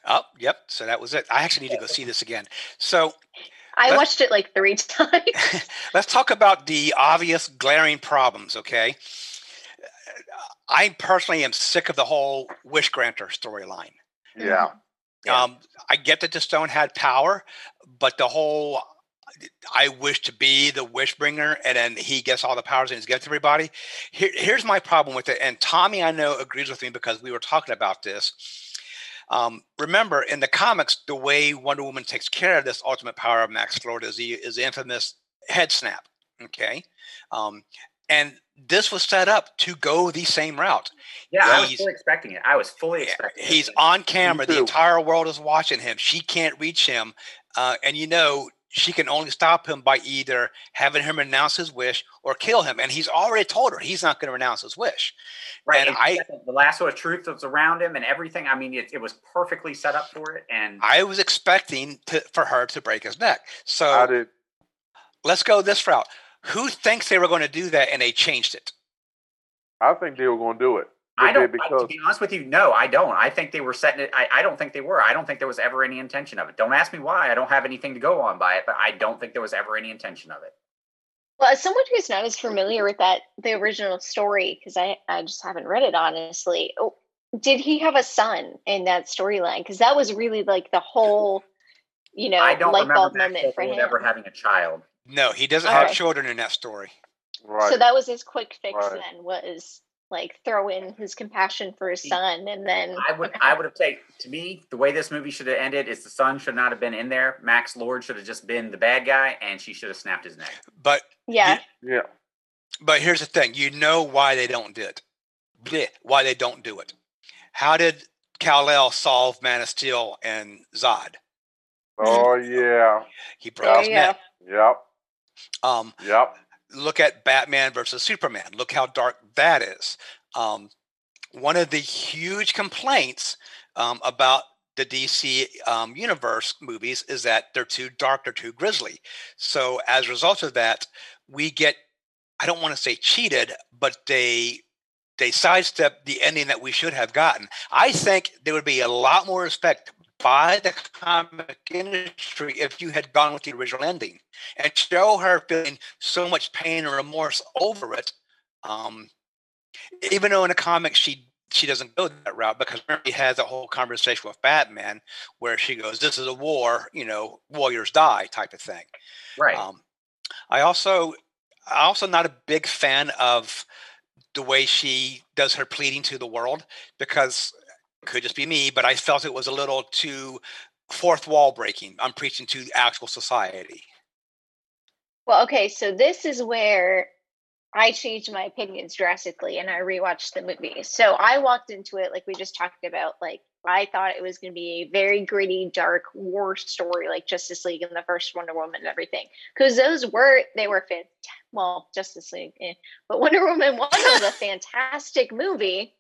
Oh, yep. So that was it. I actually need to go see this again. So I watched it like three *laughs* times. *laughs* let's talk about the obvious glaring problems, okay? I personally am sick of the whole wish granter storyline. Yeah. Yeah. Um, I get that the stone had power, but the whole I wish to be the wish bringer, and then he gets all the powers and he's given to everybody. Here, here's my problem with it, and Tommy I know agrees with me because we were talking about this. Um, remember, in the comics, the way Wonder Woman takes care of this ultimate power of Max Lord is the is the infamous head snap. Okay, um, and this was set up to go the same route. Yeah, he's, I was fully expecting it. I was fully expecting. He's it. on camera. The entire world is watching him. She can't reach him, uh, and you know she can only stop him by either having him renounce his wish or kill him. And he's already told her he's not going to renounce his wish. Right. And, and I, the lasso of truth was around him and everything. I mean, it, it was perfectly set up for it. And I was expecting to, for her to break his neck. So let's go this route. Who thinks they were going to do that and they changed it? I think they were going to do it. I don't. Because... I, to be honest with you, no, I don't. I think they were setting it. I, I don't think they were. I don't think there was ever any intention of it. Don't ask me why. I don't have anything to go on by it, but I don't think there was ever any intention of it. Well, as someone who's not as familiar with that, the original story, because I, I just haven't read it honestly. Oh, did he have a son in that storyline? Because that was really like the whole, you know, I don't light bulb moment for him. Ever having a child? No, he doesn't All have right. children in that story. Right. So that was his quick fix. Right. Then was like throw in his compassion for his son and then I would *laughs* I would have taken to me the way this movie should have ended is the son should not have been in there. Max Lord should have just been the bad guy and she should have snapped his neck. But yeah. You, yeah. But here's the thing, you know why they don't do it. Why they don't do it. How did Kal-El solve Man of Steel and Zod? Oh yeah. He broke oh, his yeah. neck. Yep. Um Yep look at Batman versus Superman. Look how dark that is. Um, one of the huge complaints um, about the DC um, universe movies is that they're too dark, they're too grisly. So as a result of that, we get I don't want to say cheated, but they they sidestep the ending that we should have gotten. I think there would be a lot more respect by the comic industry if you had gone with the original ending and show her feeling so much pain and remorse over it. Um, even though in the comic she she doesn't go that route because she has a whole conversation with Batman where she goes, "This is a war, you know, warriors die," type of thing. Right. Um, I also, I also not a big fan of the way she does her pleading to the world because could just be me, but I felt it was a little too fourth wall breaking. I'm preaching to the actual society. Well, okay, so this is where I changed my opinions drastically and I rewatched the movie. So I walked into it like we just talked about, like I thought it was going to be a very gritty, dark war story like Justice League and the first Wonder Woman and everything. Because those were, they were fantastic. Well, Justice League, eh. but Wonder Woman 1 was a *laughs* fantastic movie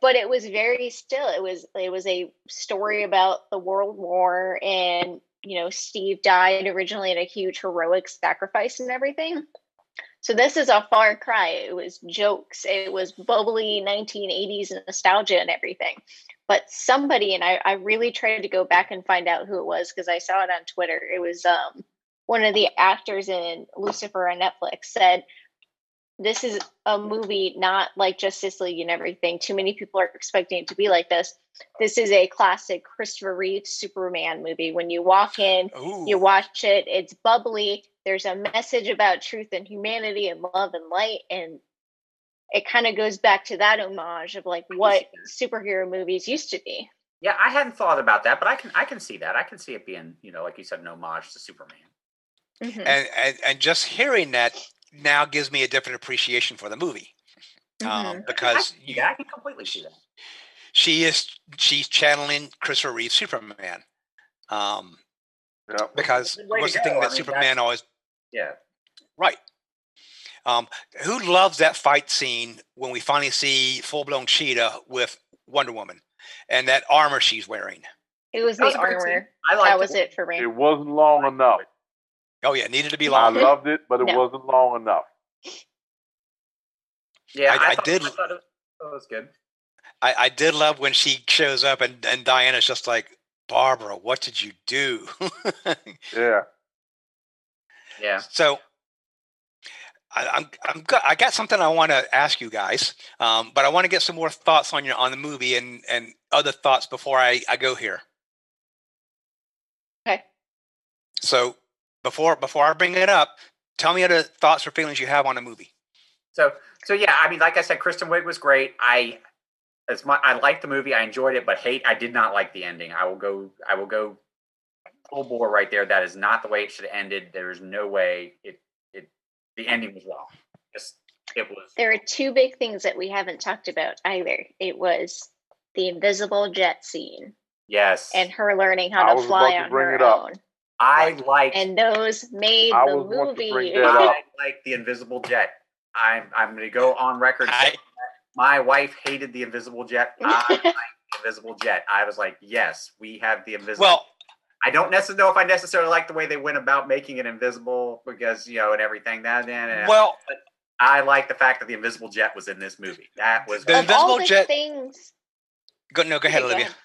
but it was very still it was it was a story about the world war and you know steve died originally in a huge heroic sacrifice and everything. So this is a far cry. It was jokes it was bubbly 1980s nostalgia and everything. But somebody and i, I really tried to go back and find out who it was because i saw it on twitter. It was um one of the actors in lucifer on netflix said this is a movie not like Justice League and everything. Too many people are expecting it to be like this. This is a classic Christopher Reeve Superman movie. When you walk in, Ooh. you watch it, it's bubbly. There's a message about truth and humanity and love and light. And it kind of goes back to that homage of like what superhero movies used to be. Yeah, I hadn't thought about that, but I can I can see that. I can see it being, you know, like you said, an homage to Superman. Mm-hmm. And, and and just hearing that now gives me a different appreciation for the movie um, mm-hmm. um, because I, yeah, I can completely see that. She is she's channeling Christopher Reeve Superman. Um, yeah. Because what's the thing that I mean, Superman always yeah right. Um, who loves that fight scene when we finally see full blown Cheetah with Wonder Woman and that armor she's wearing? It was That was the a great scene. armor. I liked That was it for me. It wasn't long enough. Oh yeah, it needed to be long. I loved it, but it No. wasn't long enough. Yeah, I- I, I thought, did- I thought it, it was good. I, I did love when she shows up and, and Diana's just like, Barbara, what did you do? *laughs* Yeah. Yeah. so I, I'm I'm go- I got something I want to ask you guys, um, but I want to get some more thoughts on your on the movie and and other thoughts before I, I go here. Okay. So before before I bring it up, tell me other thoughts or feelings you have on the movie. So so yeah, I mean, like I said, Kristen Wiig was great. I as my I liked the movie, I enjoyed it, but hate I did not like the ending. I will go I will go full bore right there. That is not the way it should have ended. There is no way it it the ending was wrong. Just it was There are two big things that we haven't talked about either. It was the invisible jet scene yes. and her learning how I to fly about to on bring her it up. Own. I like And those made I the want to movie. bring that up. I like the invisible jet. I'm I'm gonna go on record. I- my wife hated the invisible jet. *laughs* I like the invisible jet. I was like, yes, we have the invisible. Well, I don't necessarily know if I necessarily like the way they went about making it invisible because you know and everything. That and well, I like the fact that the invisible jet was in this movie. That was The of all invisible the jet- things. go, no, go ahead, Okay, go Olivia. ahead.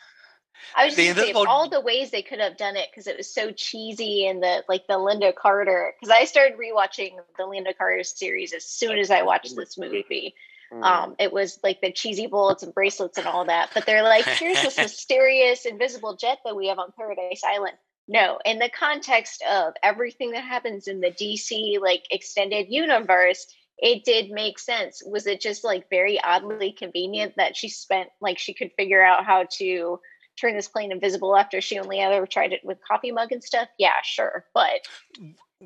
I was The just gonna say of invisible- all the ways they could have done it because it was so cheesy and the like the Lynda Carter because I started rewatching the Lynda Carter series as soon as I watched this movie. Mm. Um, it was like the cheesy bullets and bracelets and all that. But they're like, here's this *laughs* mysterious invisible jet that we have on Paradise Island. No, in the context of everything that happens in the DC like extended universe, it did make sense. Was it just like very oddly convenient that she spent like she could figure out how to turn this plane invisible after she only ever tried it with coffee mug and stuff? Yeah, sure. But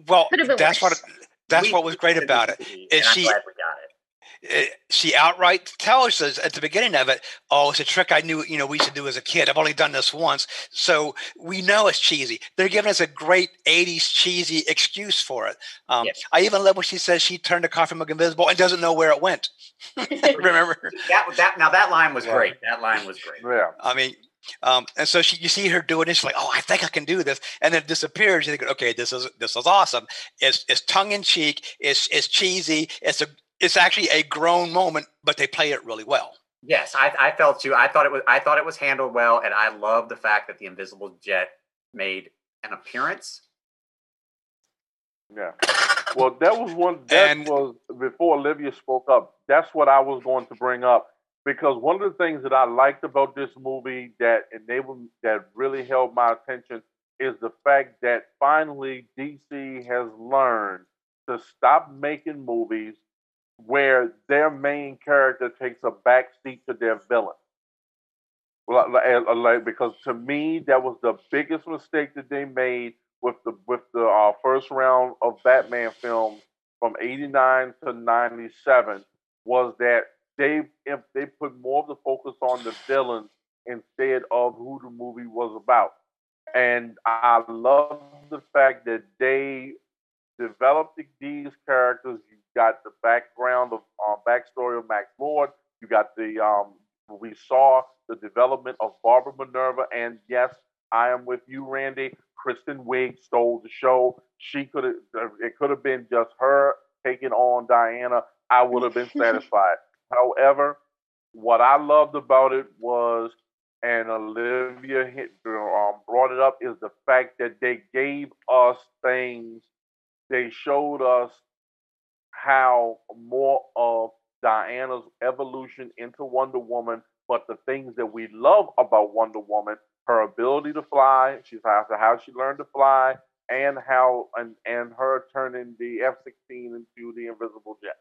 Well, Could have been that's what that's We- what was great about it. movie, Is and I'm she- glad we got it. Uh, She outright tells us at the beginning of it, "Oh, it's a trick I knew you know we used to do as a kid. I've only done this once, so we know it's cheesy." They're giving us a great '80s cheesy excuse for it. Um, Yes. I even love when she says she turned the coffee mug invisible and doesn't know where it went. *laughs* *laughs* Remember? That that now that line was Yeah. great. That line was great. Yeah. I mean, um, and so she, you see her doing this, like, oh, I think I can do this, and then it disappears. You think, okay, this is this is awesome. It's it's tongue in cheek. It's it's cheesy. It's a it's actually a grown moment, but they play it really well. Yes, I, I felt too. I thought it was. I thought it was handled well, and I love the fact that the invisible jet made an appearance. Yeah. Well, that was one. That And- was before Olivia spoke up. That's what I was going to bring up because one of the things that I liked about this movie that enabled that really held my attention is the fact that finally DC has learned to stop making movies where their main character takes a backseat to their villain. Like- because to me, that was the biggest mistake that they made with the with the uh, first round of Batman films from '89 to '97 was that they if they put more of the focus on the villains instead of who the movie was about. And I love the fact that they developed these characters. You got the background of uh, backstory of Max Lord. You got the um, we saw the development of Barbara Minerva, and yes, I am with you, Randy. Kristen Wiig stole the show. She could have. It could have been just her taking on Diana. I would have been satisfied. *laughs* However, what I loved about it was, and Olivia hit, um, brought it up, is the fact that they gave us things. They showed us how more of Diana's evolution into Wonder Woman, but the things that we love about Wonder Woman, her ability to fly, she's how, how she learned to fly, and how and, and her turning the F sixteen into the invisible jet.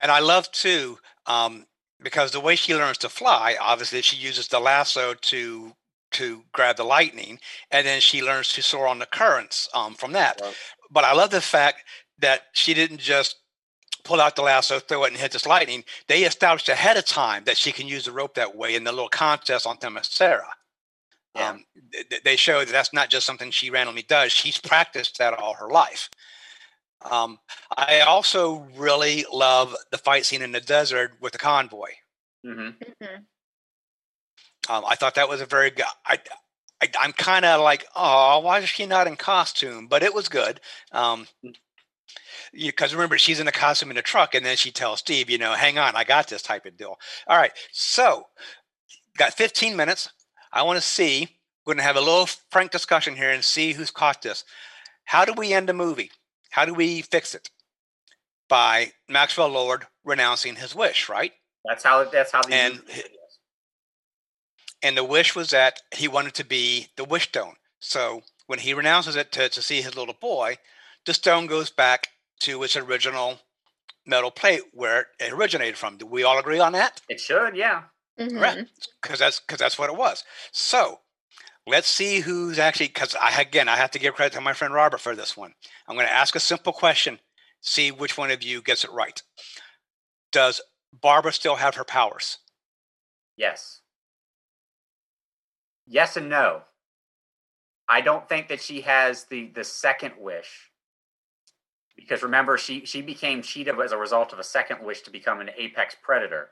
And I love too, um, because the way she learns to fly, obviously she uses the lasso to to grab the lightning, and then she learns to soar on the currents um, from that. Right. But I love the fact that she didn't just pull out the lasso, throw it, and hit this lightning. They established ahead of time that she can use the rope that way in the little contest on Themyscira. Yeah. Um, th- th- they show that that's not just something she randomly does. She's practiced that all her life. Um, I also really love the fight scene in the desert with the convoy. hmm Mhm. Um, I thought that was a very good. I I, am kind of like, oh, why is she not in costume? But it was good. Um, because remember she's in the costume in the truck and then she tells steve you know hang on i got this type of deal all right so got 15 minutes i want to see we're going to have a little frank discussion here and see who's caught this how do we end the movie how do we fix it by maxwell lord renouncing his wish right that's how that's how the and and the wish was that he wanted to be the wish stone so when he renounces it to, to see his little boy the stone goes back to its original metal plate where it originated from. Do we all agree on that? It should, yeah. Mm-hmm. Right, because that's because that's what it was. So let's see who's actually. Because I again, I have to give credit to my friend Robert for this one. I'm going to ask a simple question. See which one of you gets it right. Does Barbara still have her powers? Yes. Yes and no. I don't think that she has the the second wish because remember she she became cheetah as a result of a second wish to become an apex predator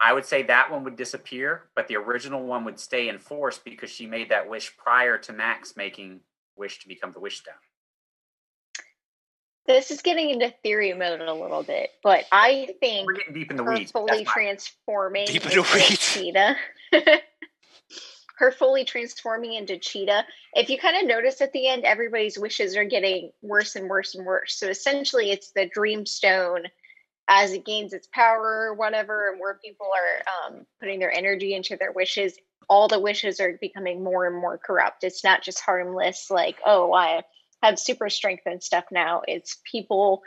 i would say that one would disappear but the original one would stay in force because she made that wish prior to max making wish to become the wish stone this is getting into theory mode a little bit but i think we're getting deep in the weeds. fully transforming deep in the weeds. Cheetah. *laughs* Her fully transforming into cheetah. If you kind of notice at the end everybody's wishes are getting worse and worse and worse. So essentially it's the dream stone as it gains its power or whatever and more people are um, putting their energy into their wishes all the wishes are becoming more and more corrupt it's not just harmless like oh i have super strength and stuff now it's people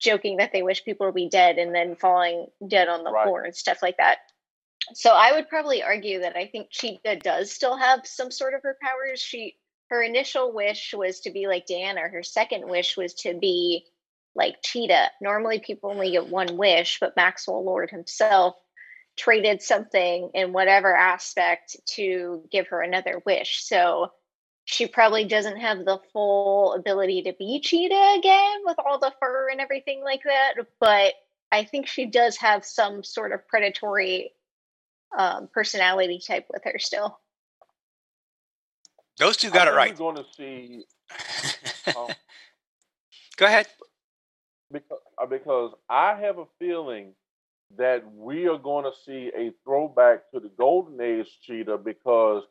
joking that they wish people would be dead and then falling dead on the right. floor and stuff like that so I would probably argue that I think Cheetah does still have some sort of her powers. She her initial wish was to be like Diana. Her second wish was to be like Cheetah. Normally people only get one wish, but Maxwell Lord himself traded something in whatever aspect to give her another wish. So she probably doesn't have the full ability to be Cheetah again with all the fur and everything like that, but I think she does have some sort of predatory um, personality type with her still. Those two got it right. Going to see. *laughs* Um, Go ahead. Because, uh, because I have a feeling that we are going to see a throwback to the Golden Age cheetah because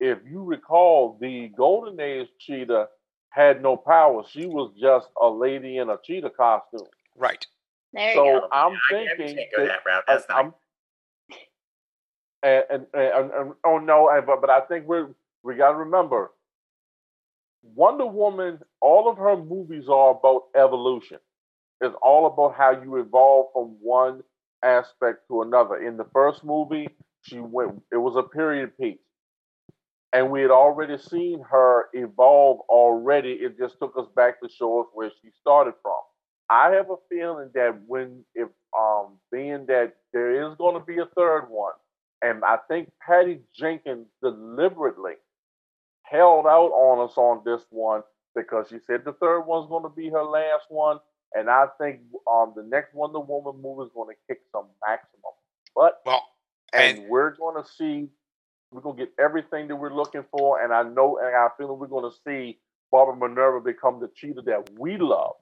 if you recall, the Golden Age cheetah had no power. She was just a lady in a cheetah costume. Right. There so you go. I'm I thinking that, that route. That's I, not and, and, and, and oh no, but but I think we're we got to remember Wonder Woman. All of her movies are about evolution. It's all about how you evolve from one aspect to another. In the first movie, she went. It was a period piece, and we had already seen her evolve already. It just took us back to show us where she started from. I have a feeling that when, if um, being that there is going to be a third one, and I think Patty Jenkins deliberately held out on us on this one because she said the third one's going to be her last one. And I think um, the next Wonder Woman movie is going to kick some maximum. But well, and, and we're going to see, we're going to get everything that we're looking for. And I know, and I feel we're going to see Barbara Minerva become the cheetah that we love,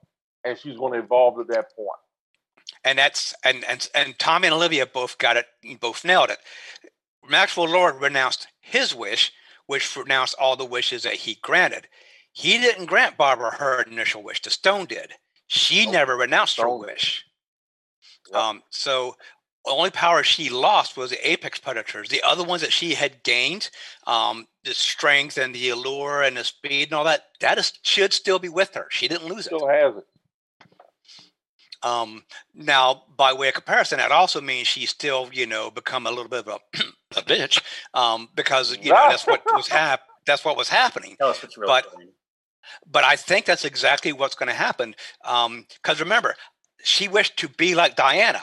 and she's going to evolve to that point. point and that's and and and Tommy and Olivia both got it, both nailed it. Maxwell Lord renounced his wish, which renounced all the wishes that he granted. He didn't grant Barbara her initial wish. The stone did. She oh, never renounced her wish. Yep. Um, so the only power she lost was the apex predators. The other ones that she had gained, um, the strength and the allure and the speed and all that, that is, should still be with her. She didn't lose still it. Still has it. Um, now, by way of comparison, that also means she's still, you know, become a little bit of a, *clears throat* a bitch um, because you know that's what was hap- *laughs* That's what was happening. Tell us what's really but, but I think that's exactly what's going to happen. Because um, remember, she wished to be like Diana.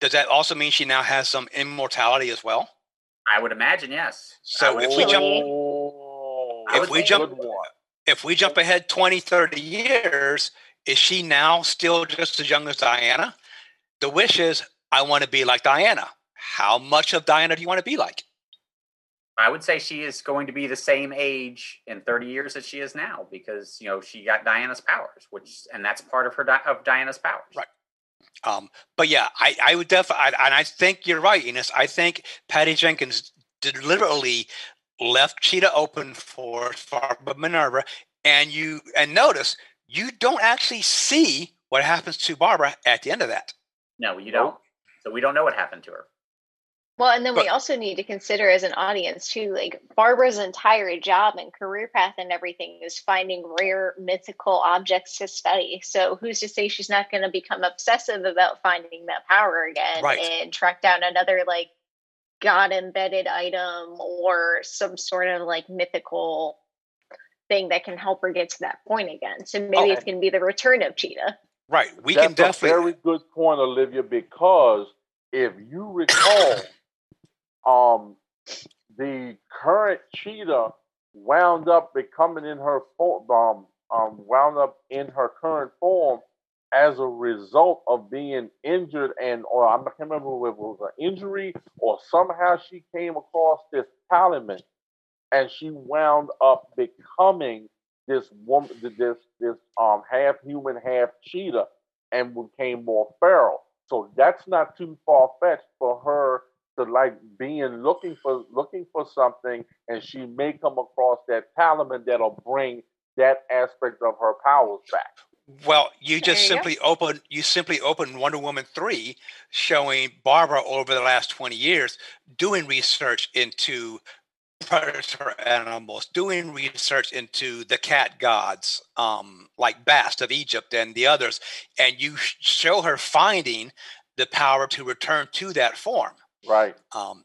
Does that also mean she now has some immortality as well? I would imagine yes. So if we jump, if we jump, if we jump ahead 20, 30 years, is she now still just as young as Diana? The wish is, I want to be like Diana. How much of Diana do you want to be like? I would say she is going to be the same age in 30 years as she is now because you know she got Diana's powers, which and that's part of her di- of Diana's powers. Right. Um, but yeah, I, I would definitely, and I think you're right, Enos. I think Patty Jenkins deliberately left Cheetah open for for Minerva, and you and notice you don't actually see what happens to Barbara at the end of that. No, you don't. So we don't know what happened to her. Well, and then But- we also need to consider as an audience too, like Barbara's entire job and career path and everything is finding rare mythical objects to study. So who's to say she's not going to become obsessive about finding that power again Right. and track down another like god embedded item or some sort of like mythical thing that can help her get to that point again. So maybe Oh. it's going to be the return of Cheetah. Right. We That's can definitely. a very good point, Olivia, because if you recall, um, the current cheetah wound up becoming in her form, um, um, wound up in her current form as a result of being injured and or I can't remember if it was an injury or somehow she came across this talisman and she wound up becoming this woman this this um half human half cheetah and became more feral. So that's not too far fetched for her to like being looking for looking for something and she may come across that talisman that'll bring that aspect of her powers back Well, you just There you go. simply open you simply open Wonder Woman three, showing Barbara over the last twenty years doing research into predator animals, doing research into the cat gods, um, like Bast of Egypt and the others, and you show her finding the power to return to that form. Right Um,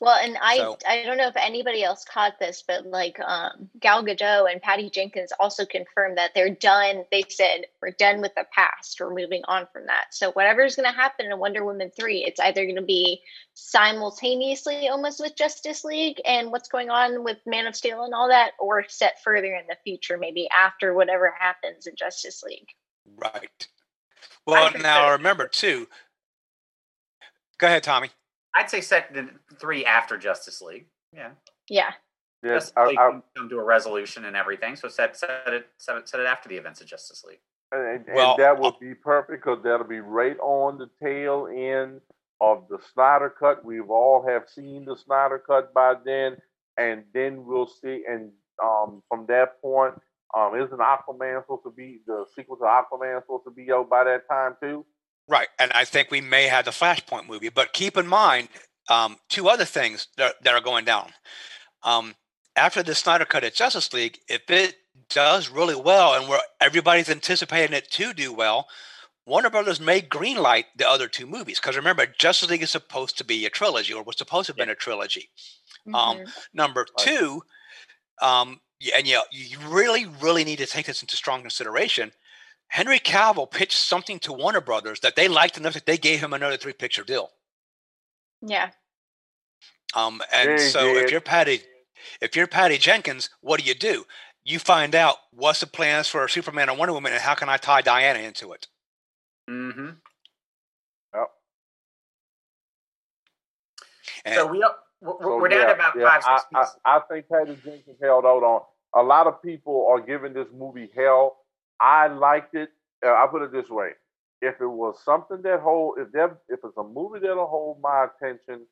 Well, and I So- I don't know if anybody else caught this, but like um, Gal Gadot and Patty Jenkins also confirmed that they're done. They said we're done with the past. We're moving on from that. So whatever's going to happen in Wonder Woman three, it's either going to be simultaneously almost with Justice League and what's going on with Man of Steel and all that, or set further in the future, maybe after whatever happens in Justice League. right. Well, think now remember too. Go ahead, Tommy. I'd say set the three after Justice League. Yeah. Yeah, yes Justice I, League I, can come to a resolution and everything. So set set it set it, set it after the events of Justice League. and, and Well, that would uh, be perfect because that'll be right on the tail end of the Snyder cut. We've all have seen the Snyder cut by then, and then we'll see. And um, from that point, um, isn't Aquaman supposed to be the sequel to Aquaman supposed to be out by that time too? Right, and I think we may have the Flashpoint movie, but keep in mind um, two other things that, that are going down. Um, after the Snyder Cut at Justice League, if it does really well, and we're everybody's anticipating it to do well, Warner Brothers may greenlight the other two movies because remember, Justice League is supposed to be a trilogy, or was supposed to have been a trilogy. Um, Mhm. Number two, um, and you, you really, really need to take this into strong consideration. Henry Cavill pitched something to Warner Brothers that they liked enough that they gave him another three picture deal. yeah. Um, and Yeah, he so if you're Patty, if you're Patty Jenkins, what do you do? You find out what's the plans for Superman and Wonder Woman, and how can I tie Diana into it? Mm-hmm. And So we are, we're, So, we're down about yeah, five six I. I, I think Patty Jenkins held out on. A lot of people are giving this movie hell. I liked it. Uh, I put it this way: if it was something that hold, if that, if it's a movie that'll hold my attention,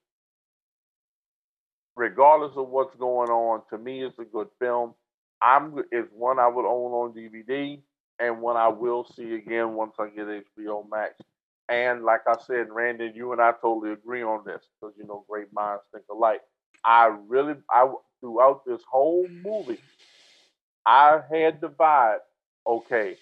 regardless of what's going on, to me, it's a good film. I'm. It's one I would own on DVD, and one I will see again once I get HBO Max. And like I said, Randy, you and I totally agree on this because you know great minds think alike. I really, I throughout this whole movie, I had the vibe. Okay,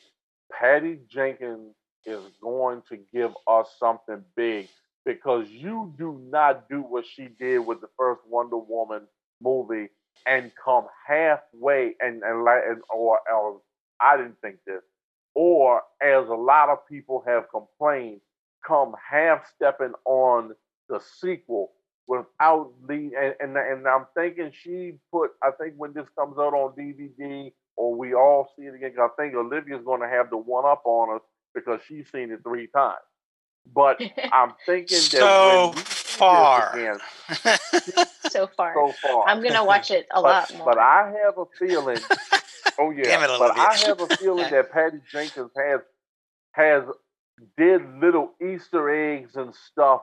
Patty Jenkins is going to give us something big because you do not do what she did with the first Wonder Woman movie and come halfway and and like and, or, or I didn't think this or as a lot of people have complained, come half stepping on the sequel without lead and, and and I'm thinking she put I think when this comes out on DVD or we all see it again, 'cause I think Olivia's gonna have the one up on us because she's seen it three times. But *laughs* I'm thinking that so when far. again *laughs* so far. so far. I'm gonna watch it a but, lot more. but I have a feeling. *laughs* oh yeah, Damn it, but I have a feeling that Patty Jenkins has has did little Easter eggs and stuff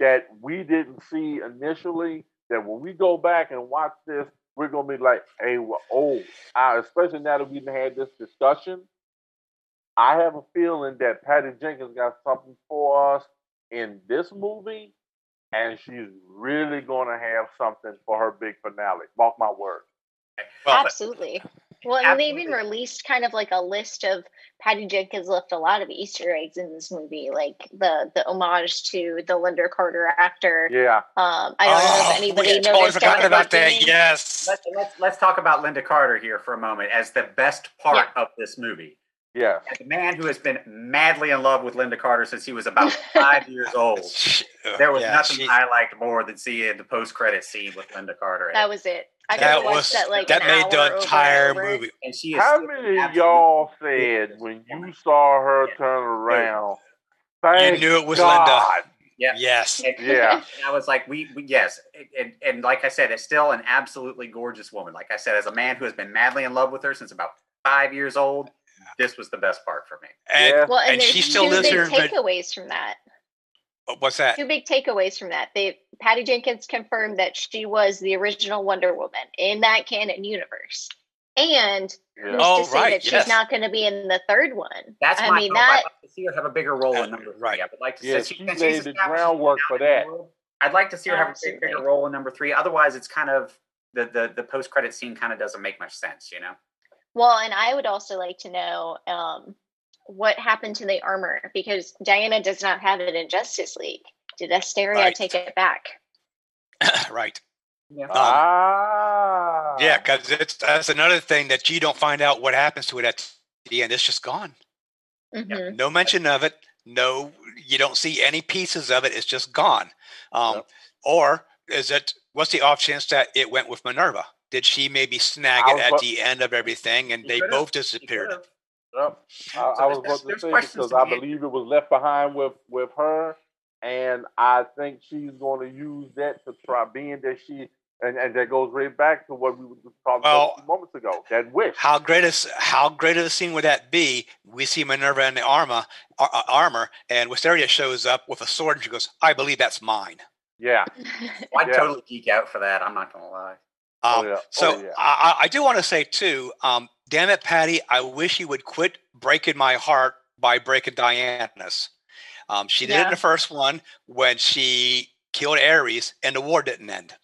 that we didn't see initially. That when we go back and watch this, we're gonna be like, "Hey, well, oh!" I, especially now that we've had this discussion, I have a feeling that Patty Jenkins got something for us in this movie, and she's really gonna have something for her big finale. Mark my word. well, Absolutely. Well, and they even released kind of like a list of Patty Jenkins left a lot of Easter eggs in this movie, like the the homage to the Lynda Carter actor. Yeah. Um, I don't know Oh, if anybody we had totally noticed forgotten about that. Yes. Let's, let's let's talk about Lynda Carter here for a moment as the best part of this movie. Yeah. As a man who has been madly in love with Lynda Carter since he was about five *laughs* years old. Uh, There was yeah, nothing she- I liked more than seeing the post-credit scene with Lynda Carter. That was it. I that was that like that made the entire movie. and she is How many of y'all said when you saw her turn around, thank knew it was God. Yeah. Yes. And, Yeah. and I was like, we, we yes, and, and like I said, it's still an absolutely gorgeous woman. Like I said, as a man who has been madly in love with her since about five years old, this was the best part for me. And Yeah. Well, and, And there's she still two lives big here in Vir- takeaways from that. Oh, what's that? Two big takeaways from that. They Patty Jenkins confirmed that she was the original Wonder Woman in that canon universe, and Yeah. Oh, to say right, that she's yes. not going to be in the third one? That's I my mean hope. that I'd like to see her have a bigger role in number three. right. I would like to Yeah, see she since laid she's the groundwork for that. world, I'd like to see her have a bigger role in number three. Otherwise, it's kind of the the, the post credit scene kind of doesn't make much sense, you know. Well, and I would also like to know um, what happened to the armor because Diana does not have it in Justice League. Did Asteria Right. take it back? *coughs* right. Yeah. Um, ah. Yeah, because it's that's another thing that you don't find out what happens to it at the end. It's just gone. Mhm. No mention of it. No, you don't see any pieces of it. It's just gone. Um, Yep. Or is it? What's the off chance that it went with Minerva? Did she maybe snag it at about- the end of everything, and She they both disappeared? Yep. I, So I was about to say because to I believe it was left behind with with her, and I think she's going to use that to try being that she and, and that goes right back to what we were just talking Well, about a few moments ago. That wish. How great is how great of a scene would that be? We see Minerva in the armor, ar- ar- armor, and Wisteria shows up with a sword, and she goes, "I believe that's mine." Yeah. *laughs* I'd Yeah. totally geek out for that. I'm not gonna lie. Oh, Um, yeah. Oh, So yeah. I, I I do want to say too, um, damn it, Patty, I wish you would quit breaking my heart by breaking Diana's. Um, she did it in the first one when she killed Ares, and the war didn't end.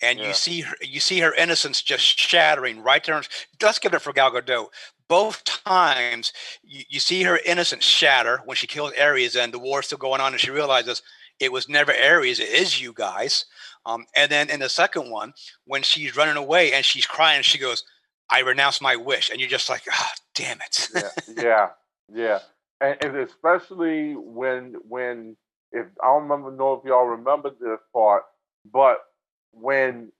And Yeah. you see her, you see her innocence just shattering right there. Let's give it for Gal Gadot. Both times you, you see her innocence shatter when she kills Ares, and the war's still going on, and she realizes it was never Ares, it is you guys. Um, and then in the second one, when she's running away and she's crying, she goes, I renounce my wish. And you're just like, ah, damn it. yeah, yeah, yeah, and, and especially when when if I don't remember know if y'all remember this part, but when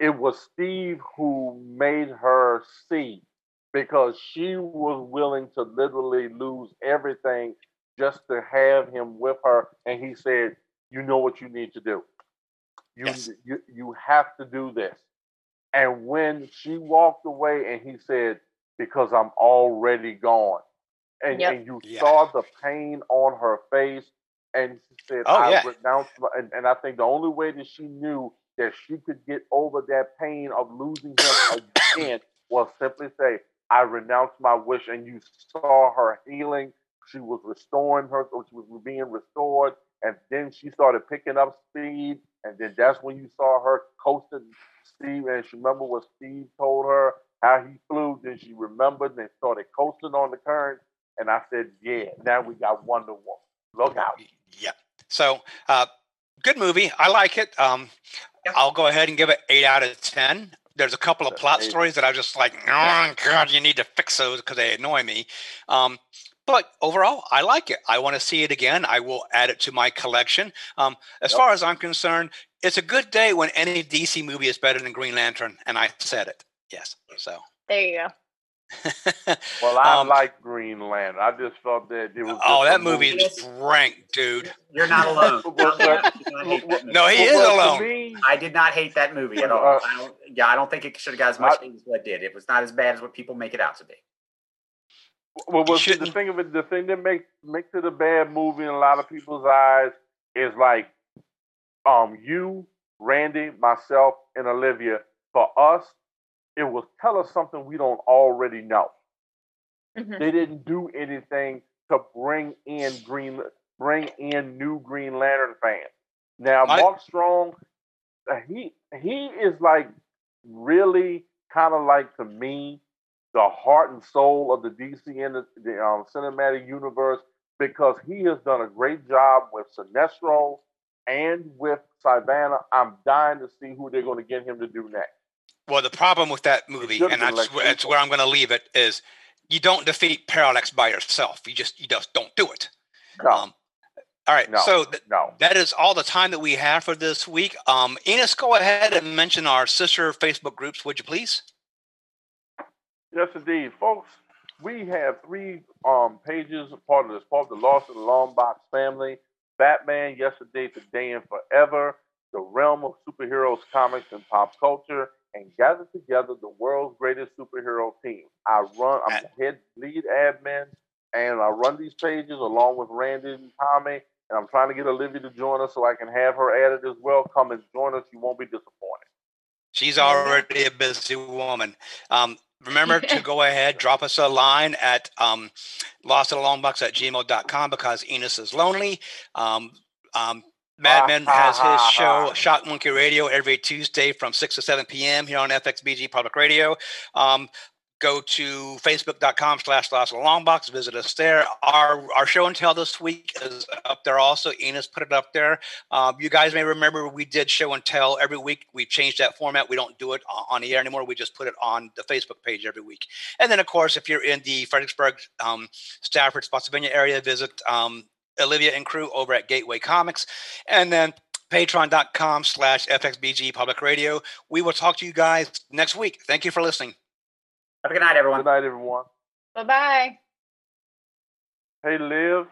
it was Steve who made her see because she was willing to literally lose everything just to have him with her, and he said, "You know what you need to do. You Yes. you you have to do this." And when she walked away, and he said, "Because I'm already gone," and, Yep. and you Yeah. saw the pain on her face, and she said, Oh, "I yeah. renounce." My, and, and I think the only way that she knew that she could get over that pain of losing him again was simply say, "I renounce my wish." And you saw her healing. She was restoring her, or she was being restored, and then she started picking up speed. And then that's when you saw her coasting Steve. And she remember what Steve told her how he flew. Then she remembered and started coasting on the current. And I said, "Yeah, now we got Wonder Woman. Look out!" Yeah. So, uh, good movie. I like it. Um, I'll go ahead and give it eight out of 10. There's a couple of plot eight. stories that I was just like, oh, God, you need to fix those because they annoy me. Um, but overall, I like it. I want to see it again. I will add it to my collection. Um, as Yep. far as I'm concerned, it's a good day when any DC movie is better than Green Lantern, and I said it. Yes. So, There you go. *laughs* Well, I Um, like Green Lantern. I just felt that it was. oh, that movie movie. is rank, dude. You're not alone. *laughs* Well, Not alone. well, I did not hate that movie. No, he is Well, alone. me, I did not hate that movie at all. Uh, I don't, yeah, I don't think it should have got as much I- hate as what it did. It was not as bad as what people make it out to be. Well, well see, the thing of it, the thing that makes makes it a bad movie in a lot of people's eyes is like, um, you, Randy, myself, and Olivia. For us, it was tell us something we don't already know. Mhm. They didn't do anything to bring in Green, bring in new Green Lantern fans. Now, My- Mark Strong, he he is like really kind of like to me the heart and soul of the DC and the, the um, cinematic universe because he has done a great job with Sinestro and with Savannah. I'm dying to see who they're going to get him to do next. Well, the problem with that movie, and that's, like where, that's where I'm going to leave it, is you don't defeat Parallax by yourself. You just you just don't do it. No, Um, all right, no, so th- no. that is all the time that we have for this week. Um, Enos, go ahead and mention our sister Facebook groups, would you please? Yes, indeed, folks. We have three um pages part of this part of the Lost in the Long Box family. Batman, Yesterday, Today, and Forever, the realm of superheroes, comics, and pop culture, and gather together the world's greatest superhero team. I run, I'm the head lead admin, and I run these pages along with Randy and Tommy, and I'm trying to get Olivia to join us so I can have her added as well. Come and join us. You won't be disappointed. She's already a busy woman. Um, remember to *laughs* go ahead, drop us a line at um, lostinaLongbox at gmail.com because Enos is lonely. Um, um, Madman has his show, Shock Monkey Radio, every Tuesday from 6 to 7 p.m. here on FXBG Public Radio. Um, go to facebook.com slash lost in long box visit us there. Our our show and tell this week is up there also. Enos put it up there. Um, you guys may remember we did show and tell every week. We changed that format. We don't do it on the air anymore. We just put it on the facebook page every week. And then of course if you're in the fredericksburg um, stafford spotsylvania area visit um, olivia and crew over at gateway comics. And then patreon.com slash fxbg public radio. We will talk to you guys next week. Thank you for listening Have a good night, everyone. Good night, everyone. Bye bye. Hey, Liv.